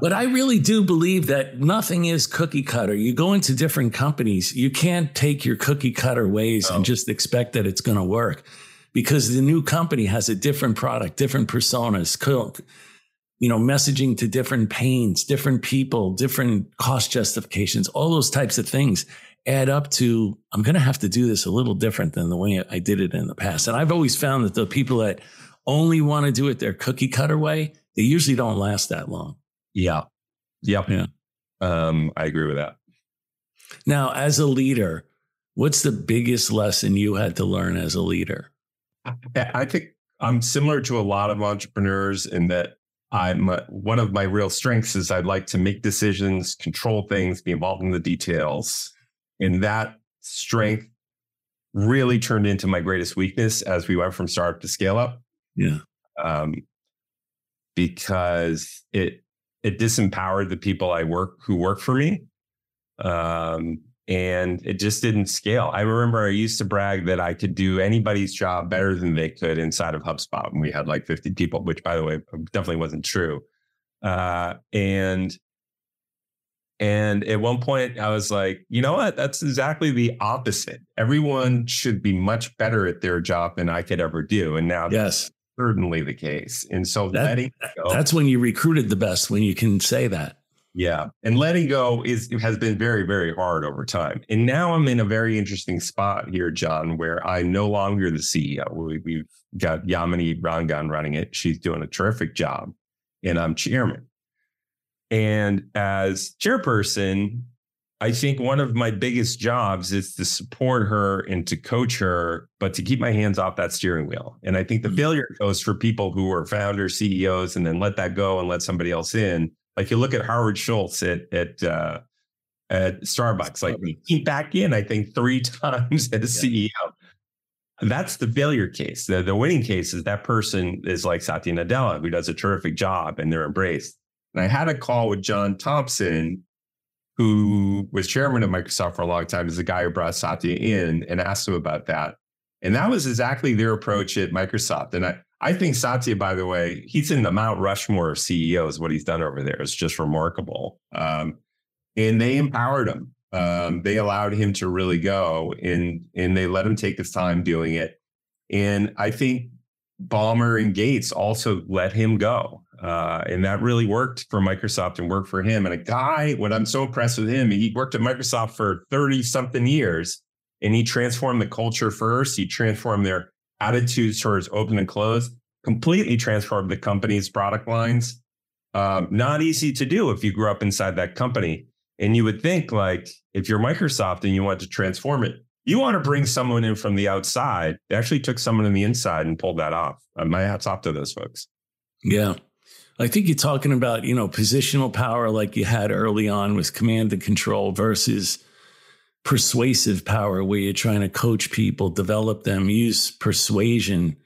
but I really do believe that nothing is cookie cutter. You go into different companies, you can't take your cookie cutter ways and just expect that it's going to work because the new company has a different product, different personas, you know, messaging to different pains, different people, different cost justifications, all those types of things add up to I'm going to have to do this a little different than the way I did it in the past. And I've always found that the people that only want to do it their cookie cutter way, they usually don't last that long. Yeah. Yep. Yeah. Um, I agree with that. Now, as a leader, what's the biggest lesson you had to learn as a leader? I think I'm similar to a lot of entrepreneurs in that I'm uh, one of my real strengths is I'd like to make decisions, control things, be involved in the details. And that strength really turned into my greatest weakness as we went from startup to scale up. Yeah. Um, because it it disempowered the people I work who work for me. Um, and it just didn't scale. I remember I used to brag that I could do anybody's job better than they could inside of HubSpot. And we had like 50 people, which by the way, definitely wasn't true. Uh, and and at one point, I was like, you know what? That's exactly the opposite. Everyone should be much better at their job than I could ever do. And now yes. Certainly the case. And so that, letting go, that's when you recruited the best, when you can say that. Yeah. And letting go is has been very, very hard over time. And now I'm in a very interesting spot here, John, where I'm no longer the CEO. We, have got Yamini Rangan running it. She's doing a terrific job. And I'm chairman. And as chairperson, I think one of my biggest jobs is to support her and to coach her, but to keep my hands off that steering wheel. And I think the mm-hmm. failure goes for people who are founders, CEOs, and then let that go and let somebody else in. Like you look at Howard Schultz at at uh, at Starbucks, like he came back in, I think, three [LAUGHS] times as yeah. CEO. That's the failure case. The, the winning case is that person is like Satya Nadella, who does a terrific job and they're embraced. And I had a call with John Thompson, who was chairman of Microsoft for a long time, is the guy who brought Satya in and asked him about that. And that was exactly their approach at Microsoft. And I, I think Satya, by the way, he's in the Mount Rushmore of CEOs. What he's done over there is just remarkable. Um, and they empowered him. Um, they allowed him to really go and and they let him take his time doing it. And I think Ballmer and Gates also let him go. Uh, and that really worked for Microsoft and worked for him. And a guy, what I'm so impressed with him, he worked at Microsoft for 30 something years and he transformed the culture first. He transformed their attitudes towards open and close, completely transformed the company's product lines. Um, not easy to do if you grew up inside that company. And you would think, like, if you're Microsoft and you want to transform it, you want to bring someone in from the outside. They actually took someone on the inside and pulled that off. Uh, my hat's off to those folks. Yeah. I think you're talking about, you know, positional power like you had early on with command and control versus persuasive power where you're trying to coach people, develop them, use persuasion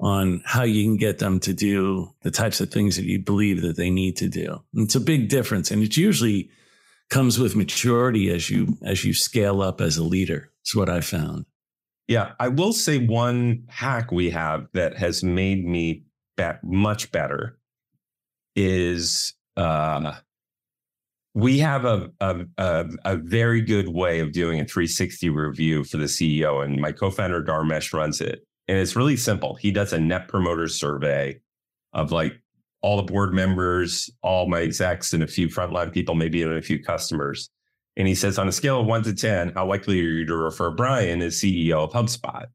on how you can get them to do the types of things that you believe that they need to do. And it's a big difference. And it usually comes with maturity as you as you scale up as a leader. It's what I found. Yeah, I will say one hack we have that has made me be- much better is uh, we have a, a, a, a, very good way of doing a 360 review for the CEO, and my co-founder Dharmesh runs it. And it's really simple. He does a net promoter survey of like all the board members, all my execs, and a few frontline people, maybe even a few customers. And he says, on a scale of one to 10, how likely are you to refer Brian as CEO of HubSpot?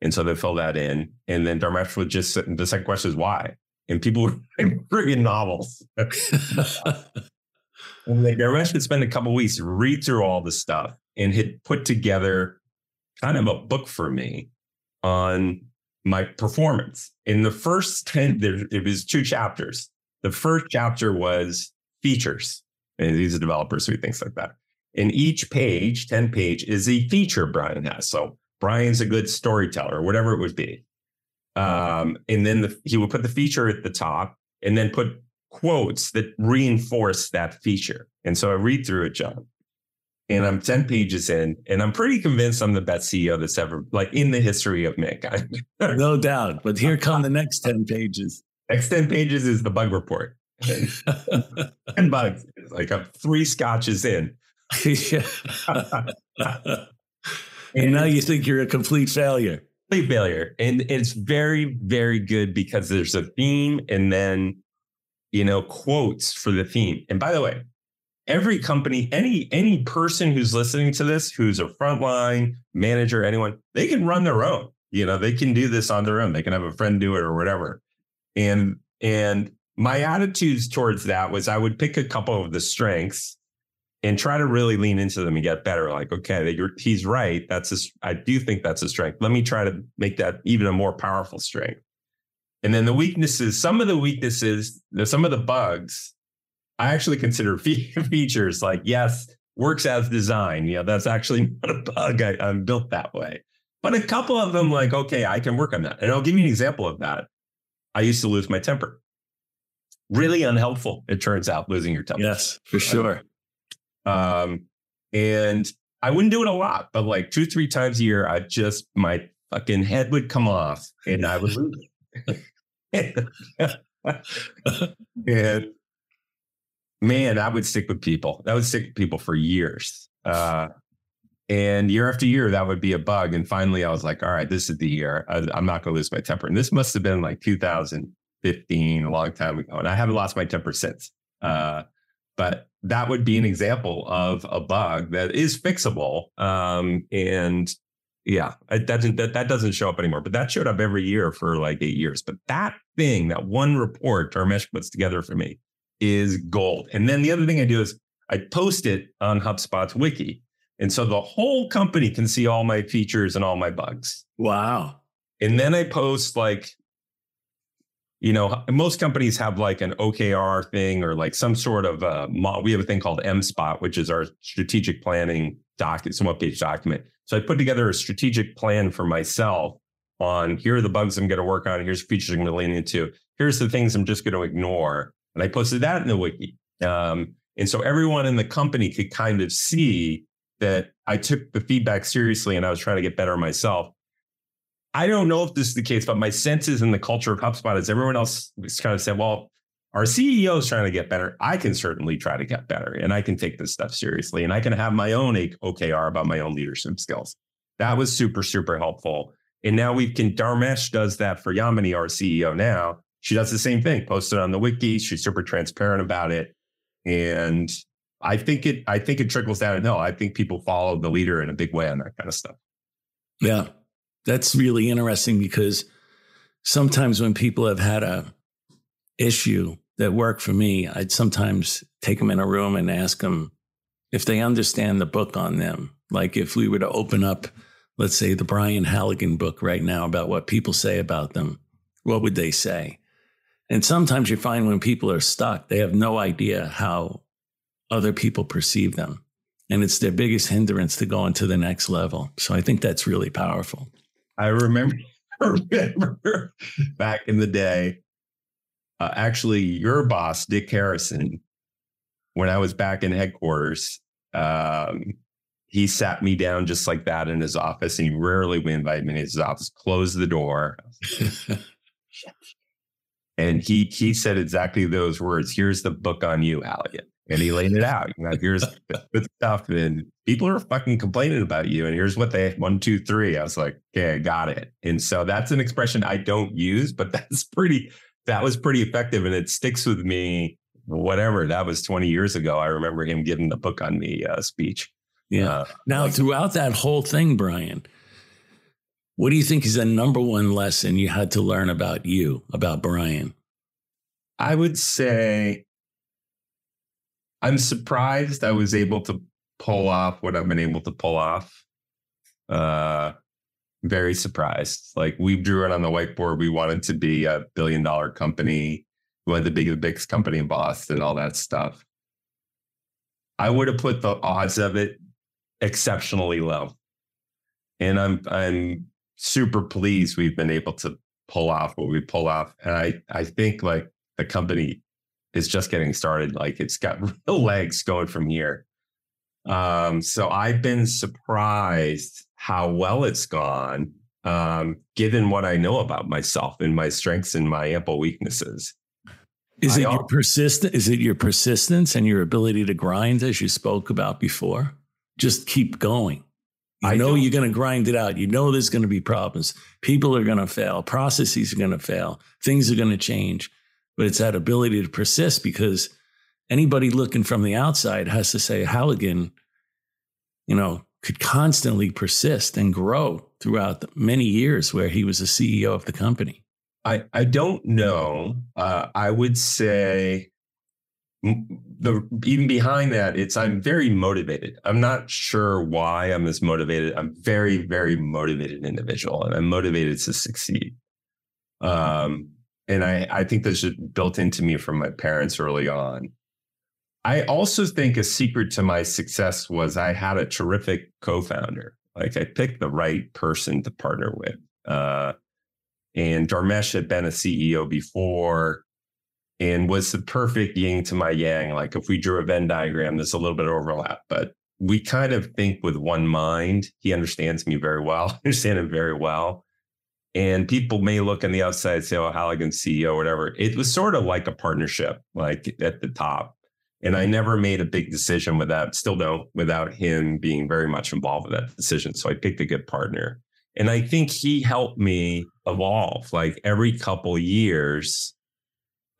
And so they fill that in. And then Dharmesh would just, the second question is why? And people would write [LAUGHS] novels. [LAUGHS] and like Dharmesh would spend a couple weeks read through all the stuff and had put together kind of a book for me on my performance. In the first 10, there, it was two chapters. The first chapter was features. And these are developers who things like that. And each page, 10 page, is a feature Brian has. So Brian's a good storyteller, whatever it would be. Um, and then the, he would put the feature at the top and then put quotes that reinforce that feature. And so I read through it, John and I'm 10 pages in, and I'm pretty convinced I'm the best CEO that's ever, like in the history of mankind. [LAUGHS] no doubt. But here come the next 10 pages. Next 10 pages is the bug report. [LAUGHS] 10 bugs. Like I'm three scotches in. [LAUGHS] and now you think you're a complete failure. Complete failure. And it's very, very good because there's a theme and then, you know, quotes for the theme. And by the way, every company, any any person who's listening to this, who's a frontline manager, anyone, they can run their own. You know, they can do this on their own. They can have a friend do it or whatever. And and my attitudes towards that was I would pick a couple of the strengths and try to really lean into them and get better. Like, okay, he's right. That's a, I do think that's a strength. Let me try to make that even a more powerful strength. And then the weaknesses, some of the weaknesses, some of the bugs I actually consider [LAUGHS] features like, yes, works as design. Yeah, that's actually [LAUGHS] not a bug. I, I'm built that way. But a couple of them, like, okay, I can work on that. And I'll give you an example of that. I used to lose my temper. Really unhelpful, it turns out, losing your temper. Yes, for sure. Um, and I wouldn't do it a lot, but like two, three times a year, I just, my fucking head would come off and I would lose it. [LAUGHS] and man, I would stick with people. That would stick with people for years. Uh, and year after year, that would be a bug. And finally, I was like, all right, this is the year. I, am not going to lose my temper. And this must have been like 2015, a long time ago. And I haven't lost my temper since. Uh, but that would be an example of a bug that is fixable. Um, and yeah, it doesn't, that, that doesn't show up anymore. But that showed up every year for like eight years. But that thing, that one report Dharmesh puts together for me, is gold. And then the other thing I do is I post it on HubSpot's wiki. And so the whole company can see all my features and all my bugs. Wow. And then I post like, you know, most companies have like an OKR thing or like some sort of uh, we have a thing called MSPOT, which is our strategic planning document, some page document. So I put together a strategic plan for myself on here are the bugs I'm going to work on. Here's features I'm going to lean into. Here's the things I'm just going to ignore. And I posted that in the wiki. Um, and so everyone in the company could kind of see that I took the feedback seriously and I was trying to get better myself. I don't know if this is the case, but my sense is in the culture of HubSpot is everyone else kind of said, well, our CEO is trying to get better. I can certainly try to get better and I can take this stuff seriously and I can have my own OKR about my own leadership skills. That was super, super helpful. And now we can, Dharmesh does that for Yamini, our CEO now she does the same thing, posted on the wiki. She's super transparent about it. And I think it I think it trickles down. No, I think people follow the leader in a big way on that kind of stuff. Yeah. That's really interesting because sometimes when people have had a issue that worked for me, I'd sometimes take them in a room and ask them if they understand the book on them. Like if we were to open up, let's say the Brian Halligan book right now about what people say about them, what would they say? And sometimes you find when people are stuck, they have no idea how other people perceive them. And it's their biggest hindrance to going to the next level. So I think that's really powerful. I remember, [LAUGHS] remember back in the day, uh, actually, your boss, Dick Harrison, when I was back in headquarters, um, he sat me down just like that in his office, and he rarely would invite me in his office. Closed the door. [LAUGHS] And he he said exactly those words. Here's the book on you, Elliot. And he laid it out. Know, here's [LAUGHS] good stuff, and people are fucking complaining about you. And here's what they one, two, three. I was like, okay, I got it. And so that's an expression I don't use, but [LAUGHS] that's pretty. That was pretty effective, and it sticks with me. Whatever that was 20 years ago, I remember him giving the book on me uh, speech. Yeah. Uh, now, like, throughout that whole thing, Brian, what do you think is the number one lesson you had to learn about you, about Brian? I would say I'm surprised I was able to pull off what I've been able to pull off. Uh, very surprised. Like we drew it on the whiteboard. We wanted to be a billion dollar company. We wanted to be the biggest company in Boston, all that stuff. I would have put the odds of it exceptionally low. And I'm I'm super pleased we've been able to pull off what we pull off. And I I think like the company is just getting started. Like it's got [LAUGHS] real legs going from here. Um, so I've been surprised how well it's gone, um, given what I know about myself and my strengths and my ample weaknesses. Is it your persistent? Is it your persistence and your ability to grind, as you spoke about before? Just keep going. You I know you're going to grind it out. You know there's going to be problems. People are going to fail. Processes are going to fail. Things are going to change but it's that ability to persist because anybody looking from the outside has to say Halligan, you know, could constantly persist and grow throughout the many years where he was the CEO of the company. I, I don't know. Uh, I would say the even behind that, it's I'm very motivated. I'm not sure why I'm as motivated. I'm very very motivated individual, and I'm motivated to succeed. Um, and I, I think that's built into me from my parents early on. I also think a secret to my success was I had a terrific co-founder. Like I picked the right person to partner with. Uh, and Dharmesh had been a CEO before and was the perfect yin to my yang. Like if we drew a Venn diagram, there's a little bit of overlap, but we kind of think with one mind. He understands me very well, I [LAUGHS] understand him very well. And people may look on the outside and say, oh, Halligan CEO, whatever. It was sort of like a partnership, like at the top. And I never made a big decision without, still don't, without him being very much involved with that decision. So I picked a good partner. And I think he helped me evolve. Like every couple years,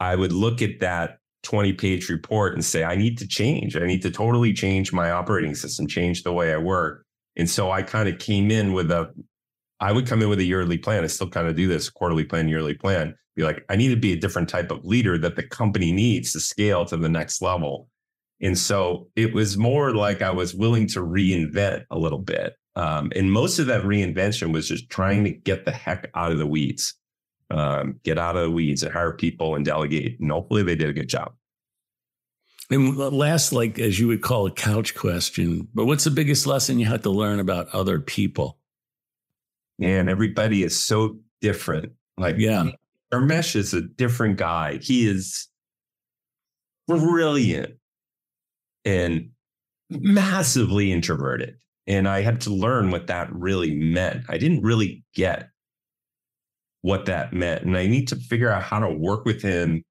I would look at that 20 page report and say, I need to change. I need to totally change my operating system, change the way I work. And so I kind of came in with a I would come in with a yearly plan. I still kind of do this quarterly plan, yearly plan. Be like, I need to be a different type of leader that the company needs to scale to the next level. And so it was more like I was willing to reinvent a little bit. Um, and most of that reinvention was just trying to get the heck out of the weeds, um, get out of the weeds and hire people and delegate. And hopefully they did a good job. And last, like as you would call a couch question, but what's the biggest lesson you had to learn about other people? Man, everybody is so different. Like, yeah, Dharmesh is a different guy. He is brilliant and massively introverted. And I had to learn what that really meant. I didn't really get what that meant. And I need to figure out how to work with him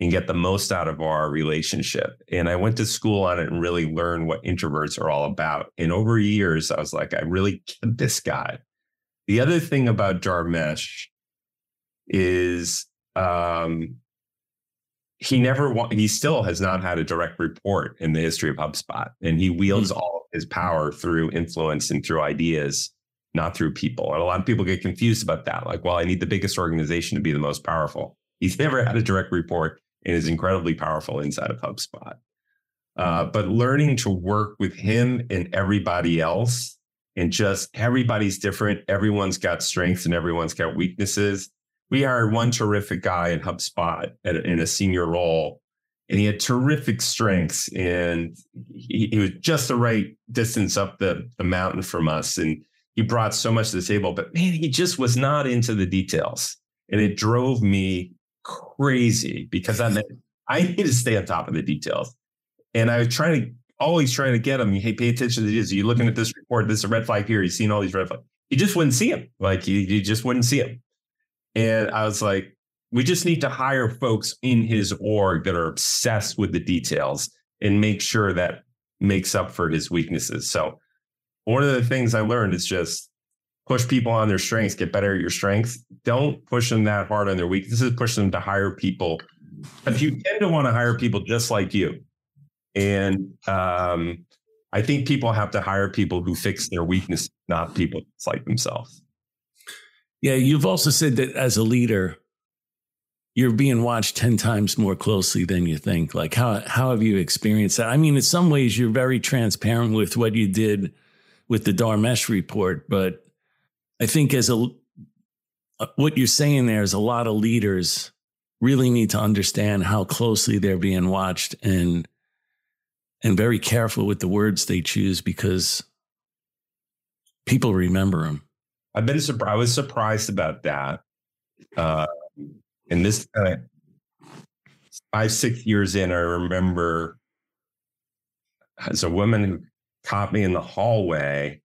and get the most out of our relationship. And I went to school on it and really learned what introverts are all about. And over years, I was like, I really get this guy. The other thing about Dharmesh is um, he never wa- he still has not had a direct report in the history of HubSpot, and he wields mm-hmm. all his power through influence and through ideas, not through people. And a lot of people get confused about that. Like, well, I need the biggest organization to be the most powerful. He's never had a direct report and is incredibly powerful inside of HubSpot. Uh, but learning to work with him and everybody else and just everybody's different. Everyone's got strengths and everyone's got weaknesses. We hired one terrific guy in HubSpot at, in a senior role, and he had terrific strengths, and he, he was just the right distance up the, the mountain from us, and he brought so much to the table. But man, he just was not into the details, and it drove me crazy because I meant I [LAUGHS] need to stay on top of the details. And I was trying to always trying to get him. Hey, pay attention to this. You're looking at this report. This is a red flag here. He's seen all these red flags. You just wouldn't see him. Like you, you just wouldn't see him. And I was like, we just need to hire folks in his org that are obsessed with the details and make sure that makes up for his weaknesses. So one of the things I learned is just push people on their strengths, get better at your strengths. Don't push them that hard on their weaknesses, push them to hire people. If you tend to want to hire people just like you. And um, I think people have to hire people who fix their weaknesses, not people just like themselves. Yeah, you've also said that as a leader, you're being watched 10 times more closely than you think. Like how how have you experienced that? I mean, in some ways you're very transparent with what you did with the Dharmesh report, but I think as a uh, what you're saying there is a lot of leaders really need to understand how closely they're being watched and and very careful with the words they choose because people remember them. I've been surprised. I was surprised about that. Uh, and this uh, five six years in, I remember as a woman who caught me in the hallway,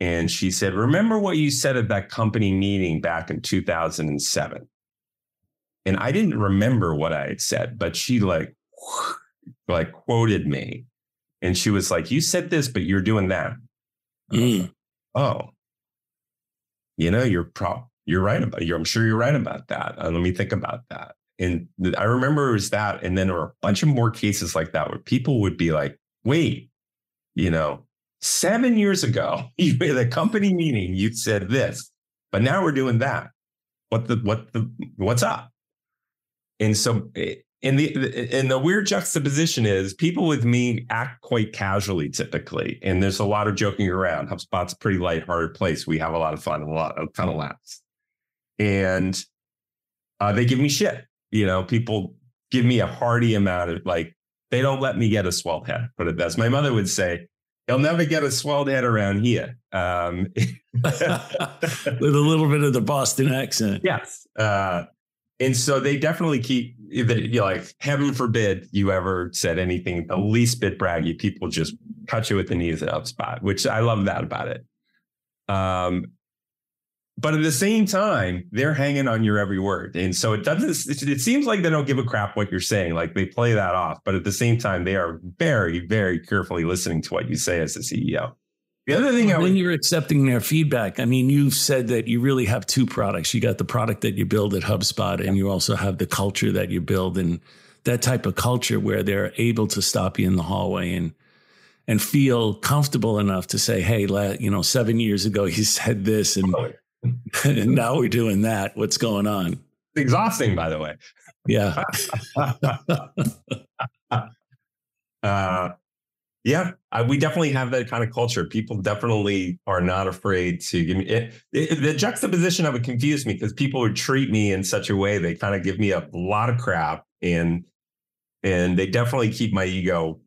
and she said, "Remember what you said at that company meeting back in 2007?" And I didn't remember what I had said, but she like like quoted me, and she was like, "You said this, but you're doing that." Mm. oh, you know, you're pro you're right about you I'm sure you're right about that. Uh, let me think about that. And th- I remember it was that. And then there were a bunch of more cases like that where people would be like, wait, you know, seven years ago, [LAUGHS] you at a company meeting, you said this, but now we're doing that. What the, what the, what's up? And so eh, and the and the weird juxtaposition is people with me act quite casually typically, and there's a lot of joking around. HubSpot's a pretty lighthearted place. We have a lot of fun, a lot, a ton of laughs, and uh, they give me shit. You know, people give me a hearty amount of like they don't let me get a swelled head. Put it best. My mother would say, "You'll never get a swelled head around here." Um, [LAUGHS] [LAUGHS] with a little bit of the Boston accent. Yes. Uh, and so they definitely keep that you know, like heaven forbid you ever said anything the least bit braggy. People just cut you with the knees at HubSpot, which I love that about it. Um, but at the same time, they're hanging on your every word, and so it doesn't. It seems like they don't give a crap what you're saying. Like they play that off, but at the same time, they are very, very carefully listening to what you say as a CEO. The other thing, when you're accepting their feedback, I mean, you've said that you really have two products. You got the product that you build at HubSpot, and you also have the culture that you build, and that type of culture where they're able to stop you in the hallway and and feel comfortable enough to say, "Hey, you know, seven years ago [LAUGHS] you said this, and, [LAUGHS] and now we're doing that. What's going on?" It's exhausting, by the way. Yeah. [LAUGHS] uh, yeah, I, we definitely have that kind of culture. People definitely are not afraid to give me it, it, the juxtaposition of it confused me because people would treat me in such a way they kind of give me a lot of crap and and they definitely keep my ego.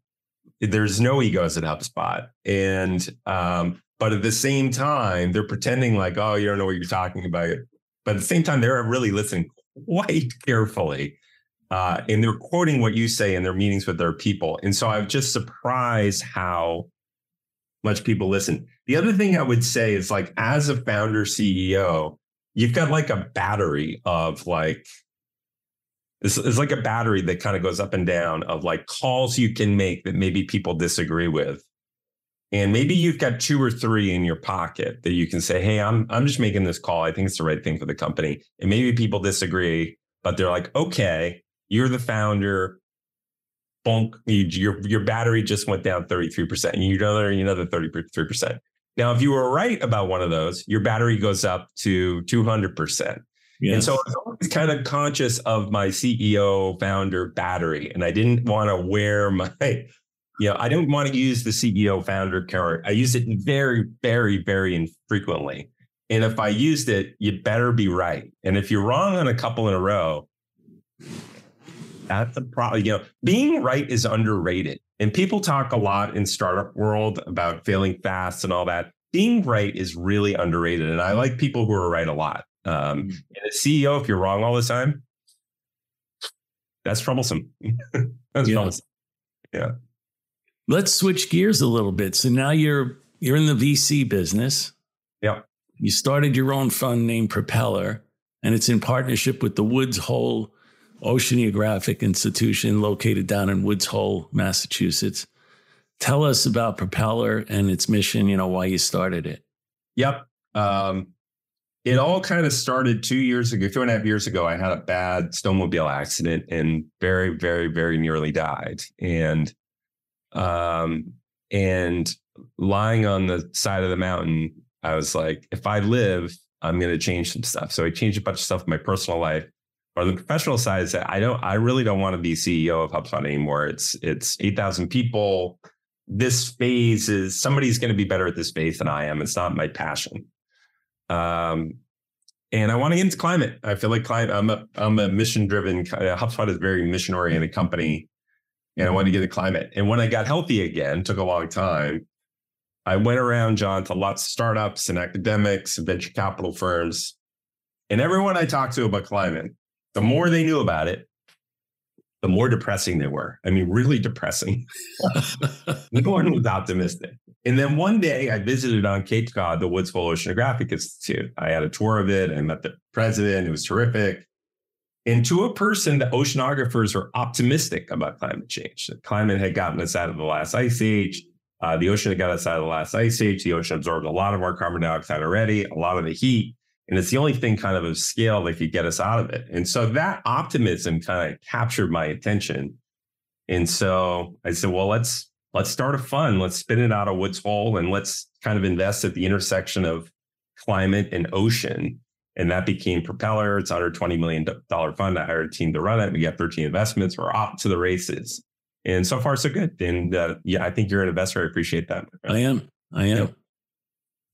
There's no ego egos at HubSpot, and um, but at the same time they're pretending like oh you don't know what you're talking about, but at the same time they're really listening quite carefully uh, and they're quoting what you say in their meetings with their people. And so I'm just surprised how much people listen. The other thing I would say is like, as a founder CEO, you've got like a battery of like, it's, it's like a battery that kind of goes up and down of like calls you can make that maybe people disagree with. And maybe you've got two or three in your pocket that you can say, "Hey, I'm I'm just making this call. I think it's the right thing for the company." And maybe people disagree, but they're like, "Okay, you're the founder. Bonk, your your battery just went down 33%. And you know another 33%. Now, if you were right about one of those, your battery goes up to 200%. Yes. And so I was always kind of conscious of my CEO founder battery. And I didn't want to wear [LAUGHS] my, you know, I don't want to use the CEO founder card. I use it very, very, very infrequently. And if I used it, you better be right. And if you're wrong on a couple in a row, that's the problem. You know, being right is underrated. And people talk a lot in startup world about failing fast and all that. Being right is really underrated. And I like people who are right a lot. Um, mm-hmm. and a CEO, if you're wrong all the time, that's troublesome. [LAUGHS] that's yeah. troublesome. Yeah. Let's switch gears a little bit. So now you're you're in the VC business. Yeah. You started your own fund named Propeller, and it's in partnership with the Woods Hole oceanographic institution located down in Woods Hole, Massachusetts. Tell us about Propeller and its mission, you know, why you started it. Yep. Um, it all kind of started two years ago, two and a half years ago. I had a bad snowmobile accident and very, very, very nearly died. And um, and lying on the side of the mountain, I was like, if I live, I'm going to change some stuff. So I changed a bunch of stuff in my personal life. Or the professional side I don't, I really don't want to be CEO of HubSpot anymore. It's it's eight thousand people. This phase is somebody's going to be better at this phase than I am. It's not my passion. Um, and I want to get into climate. I feel like climate. I'm a I'm a mission driven. HubSpot is a very mission oriented company, and I wanted to get into climate. And when I got healthy again, took a long time. I went around, John, to lots of startups and academics and venture capital firms. And everyone I talked to about climate, the more they knew about it, the more depressing they were. I mean, really depressing. [LAUGHS] no one was optimistic. And then one day I visited on Cape Cod the Woods Hole Oceanographic Institute. I had a tour of it. I met the president. It was terrific. And to a person, the oceanographers were optimistic about climate change. The climate had gotten us out of the last ice age. Uh, the ocean had got us out of the last ice age. The ocean absorbed a lot of our carbon dioxide already, a lot of the heat. And it's the only thing kind of of scale that could get us out of it. And so that optimism kind of captured my attention. And so I said, well, let's let's start a fund. Let's spin it out of Woods Hole and let's kind of invest at the intersection of climate and ocean. And that became Propeller. It's under $20 million fund. I hired a team to run it. We got 13 investments. We're off to the races. And so far, so good. And uh, yeah, I think you're an investor. I appreciate that. I am. I am.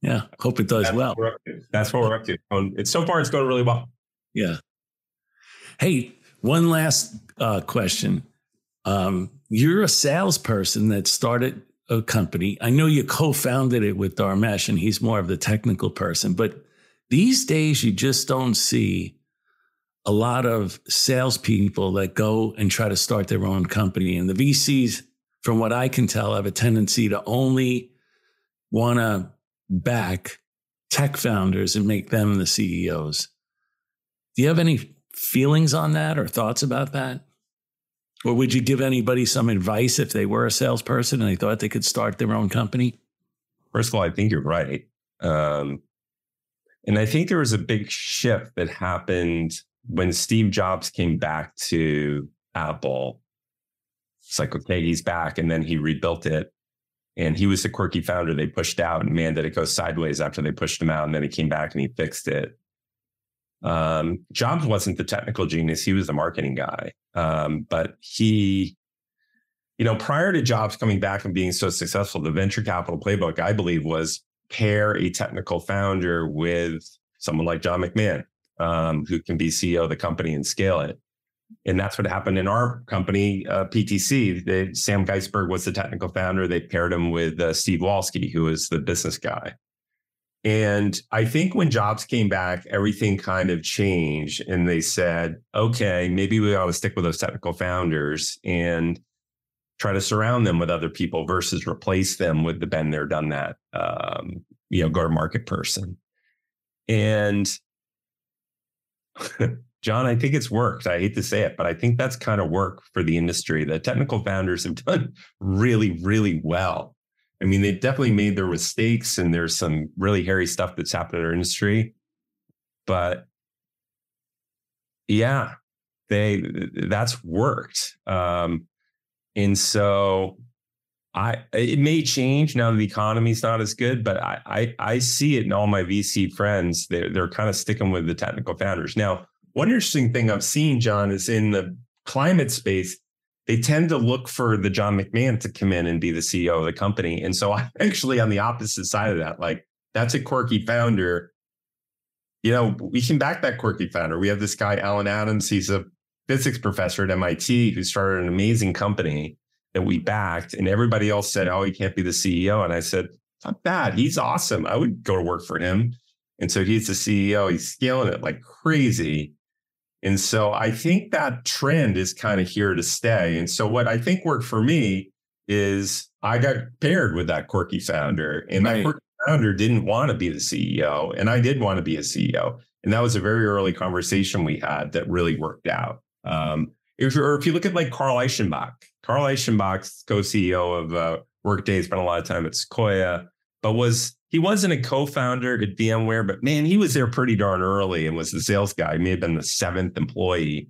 Yeah. Hope it does That's well. What That's what we're up to. It's so far, it's going really well. Yeah. Hey, one last uh, question. Um, you're a salesperson that started a company. I know you co-founded it with Dharmesh, and he's more of the technical person. But these days, you just don't see a lot of salespeople that go and try to start their own company. And the VCs, from what I can tell, have a tendency to only want to back tech founders and make them the CEOs. Do you have any feelings on that or thoughts about that? Or would you give anybody some advice if they were a salesperson and they thought they could start their own company? First of all, I think you're right. Um, and I think there was a big shift that happened when Steve Jobs came back to Apple, it's like, okay, he's back. And then he rebuilt it. And he was the quirky founder they pushed out. And man, did it go sideways after they pushed him out. And then he came back and he fixed it. Um, Jobs wasn't the technical genius, he was the marketing guy. Um, but he, you know, prior to Jobs coming back and being so successful, the venture capital playbook, I believe, was pair a technical founder with someone like John McMahon, um, who can be CEO of the company and scale it. And that's what happened in our company, uh, PTC. They, Sam Geisberg was the technical founder. They paired him with uh, Steve Walske, who was the business guy. And I think when Jobs came back, everything kind of changed. And they said, okay, maybe we ought to stick with those technical founders and try to surround them with other people versus replace them with the been there, done that, um, you know, go to market person. And [LAUGHS] John, I think it's worked. I hate to say it, but I think that's kind of work for the industry. The technical founders have [LAUGHS] done really, really well. I mean, they definitely made their mistakes, and there's some really hairy stuff that's happened in our industry. But yeah, they that's worked. Um, and so I it may change now that the economy's not as good, but I I, I see it in all my VC friends. They're they're kind of sticking with the technical founders. Now, one interesting thing I've seen, John, is in the climate space, they tend to look for the John McMahon to come in and be the CEO of the company. And so [LAUGHS] I'm actually on the opposite side of that. Like that's a quirky founder. You know, we can back that quirky founder. We have this guy, Allan Adams. He's a physics professor at MIT who started an amazing company that we backed, and everybody else said, "Oh, he can't be the CEO." And I said, "Not bad. He's awesome. I would go to work for him." And so he's the CEO. He's scaling it like crazy. And so I think that trend is kind of here to stay. And so what I think worked for me is I got paired with that quirky founder, and right. that quirky founder didn't want to be the CEO, and I did want to be a CEO. And that was a very early conversation we had that really worked out. Um, if, or if you look at like Carl Eschenbach, Carl Eschenbach, co-CEO of uh, Workday, spent a lot of time at Sequoia, but was he wasn't a co-founder at VMware, but man, he was there pretty darn early and was the sales guy. He may have been the seventh employee.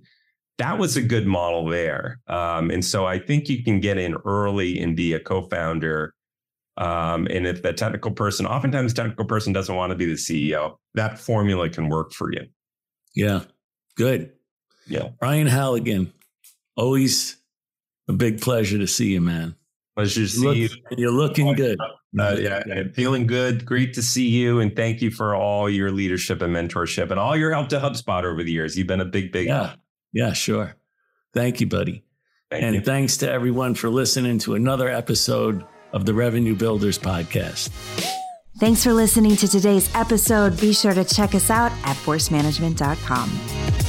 That was a good model there. Um, and so I think you can get in early and be a co-founder. Um, and if the technical person, oftentimes technical person doesn't want to be the CEO, that formula can work for you. Yeah. Good. Yeah. Brian Halligan, always a big pleasure to see you, man. Pleasure to see Look, you. You're looking good. Uh, yeah, feeling good. Great to see you, and thank you for all your leadership and mentorship, and all your help to HubSpot over the years. You've been a big, big. Yeah, yeah, sure. Thank you, buddy. Thank and you. thanks to everyone for listening to another episode of the Revenue Builders Podcast. Thanks for listening to today's episode. Be sure to check us out at forcemanagement.com.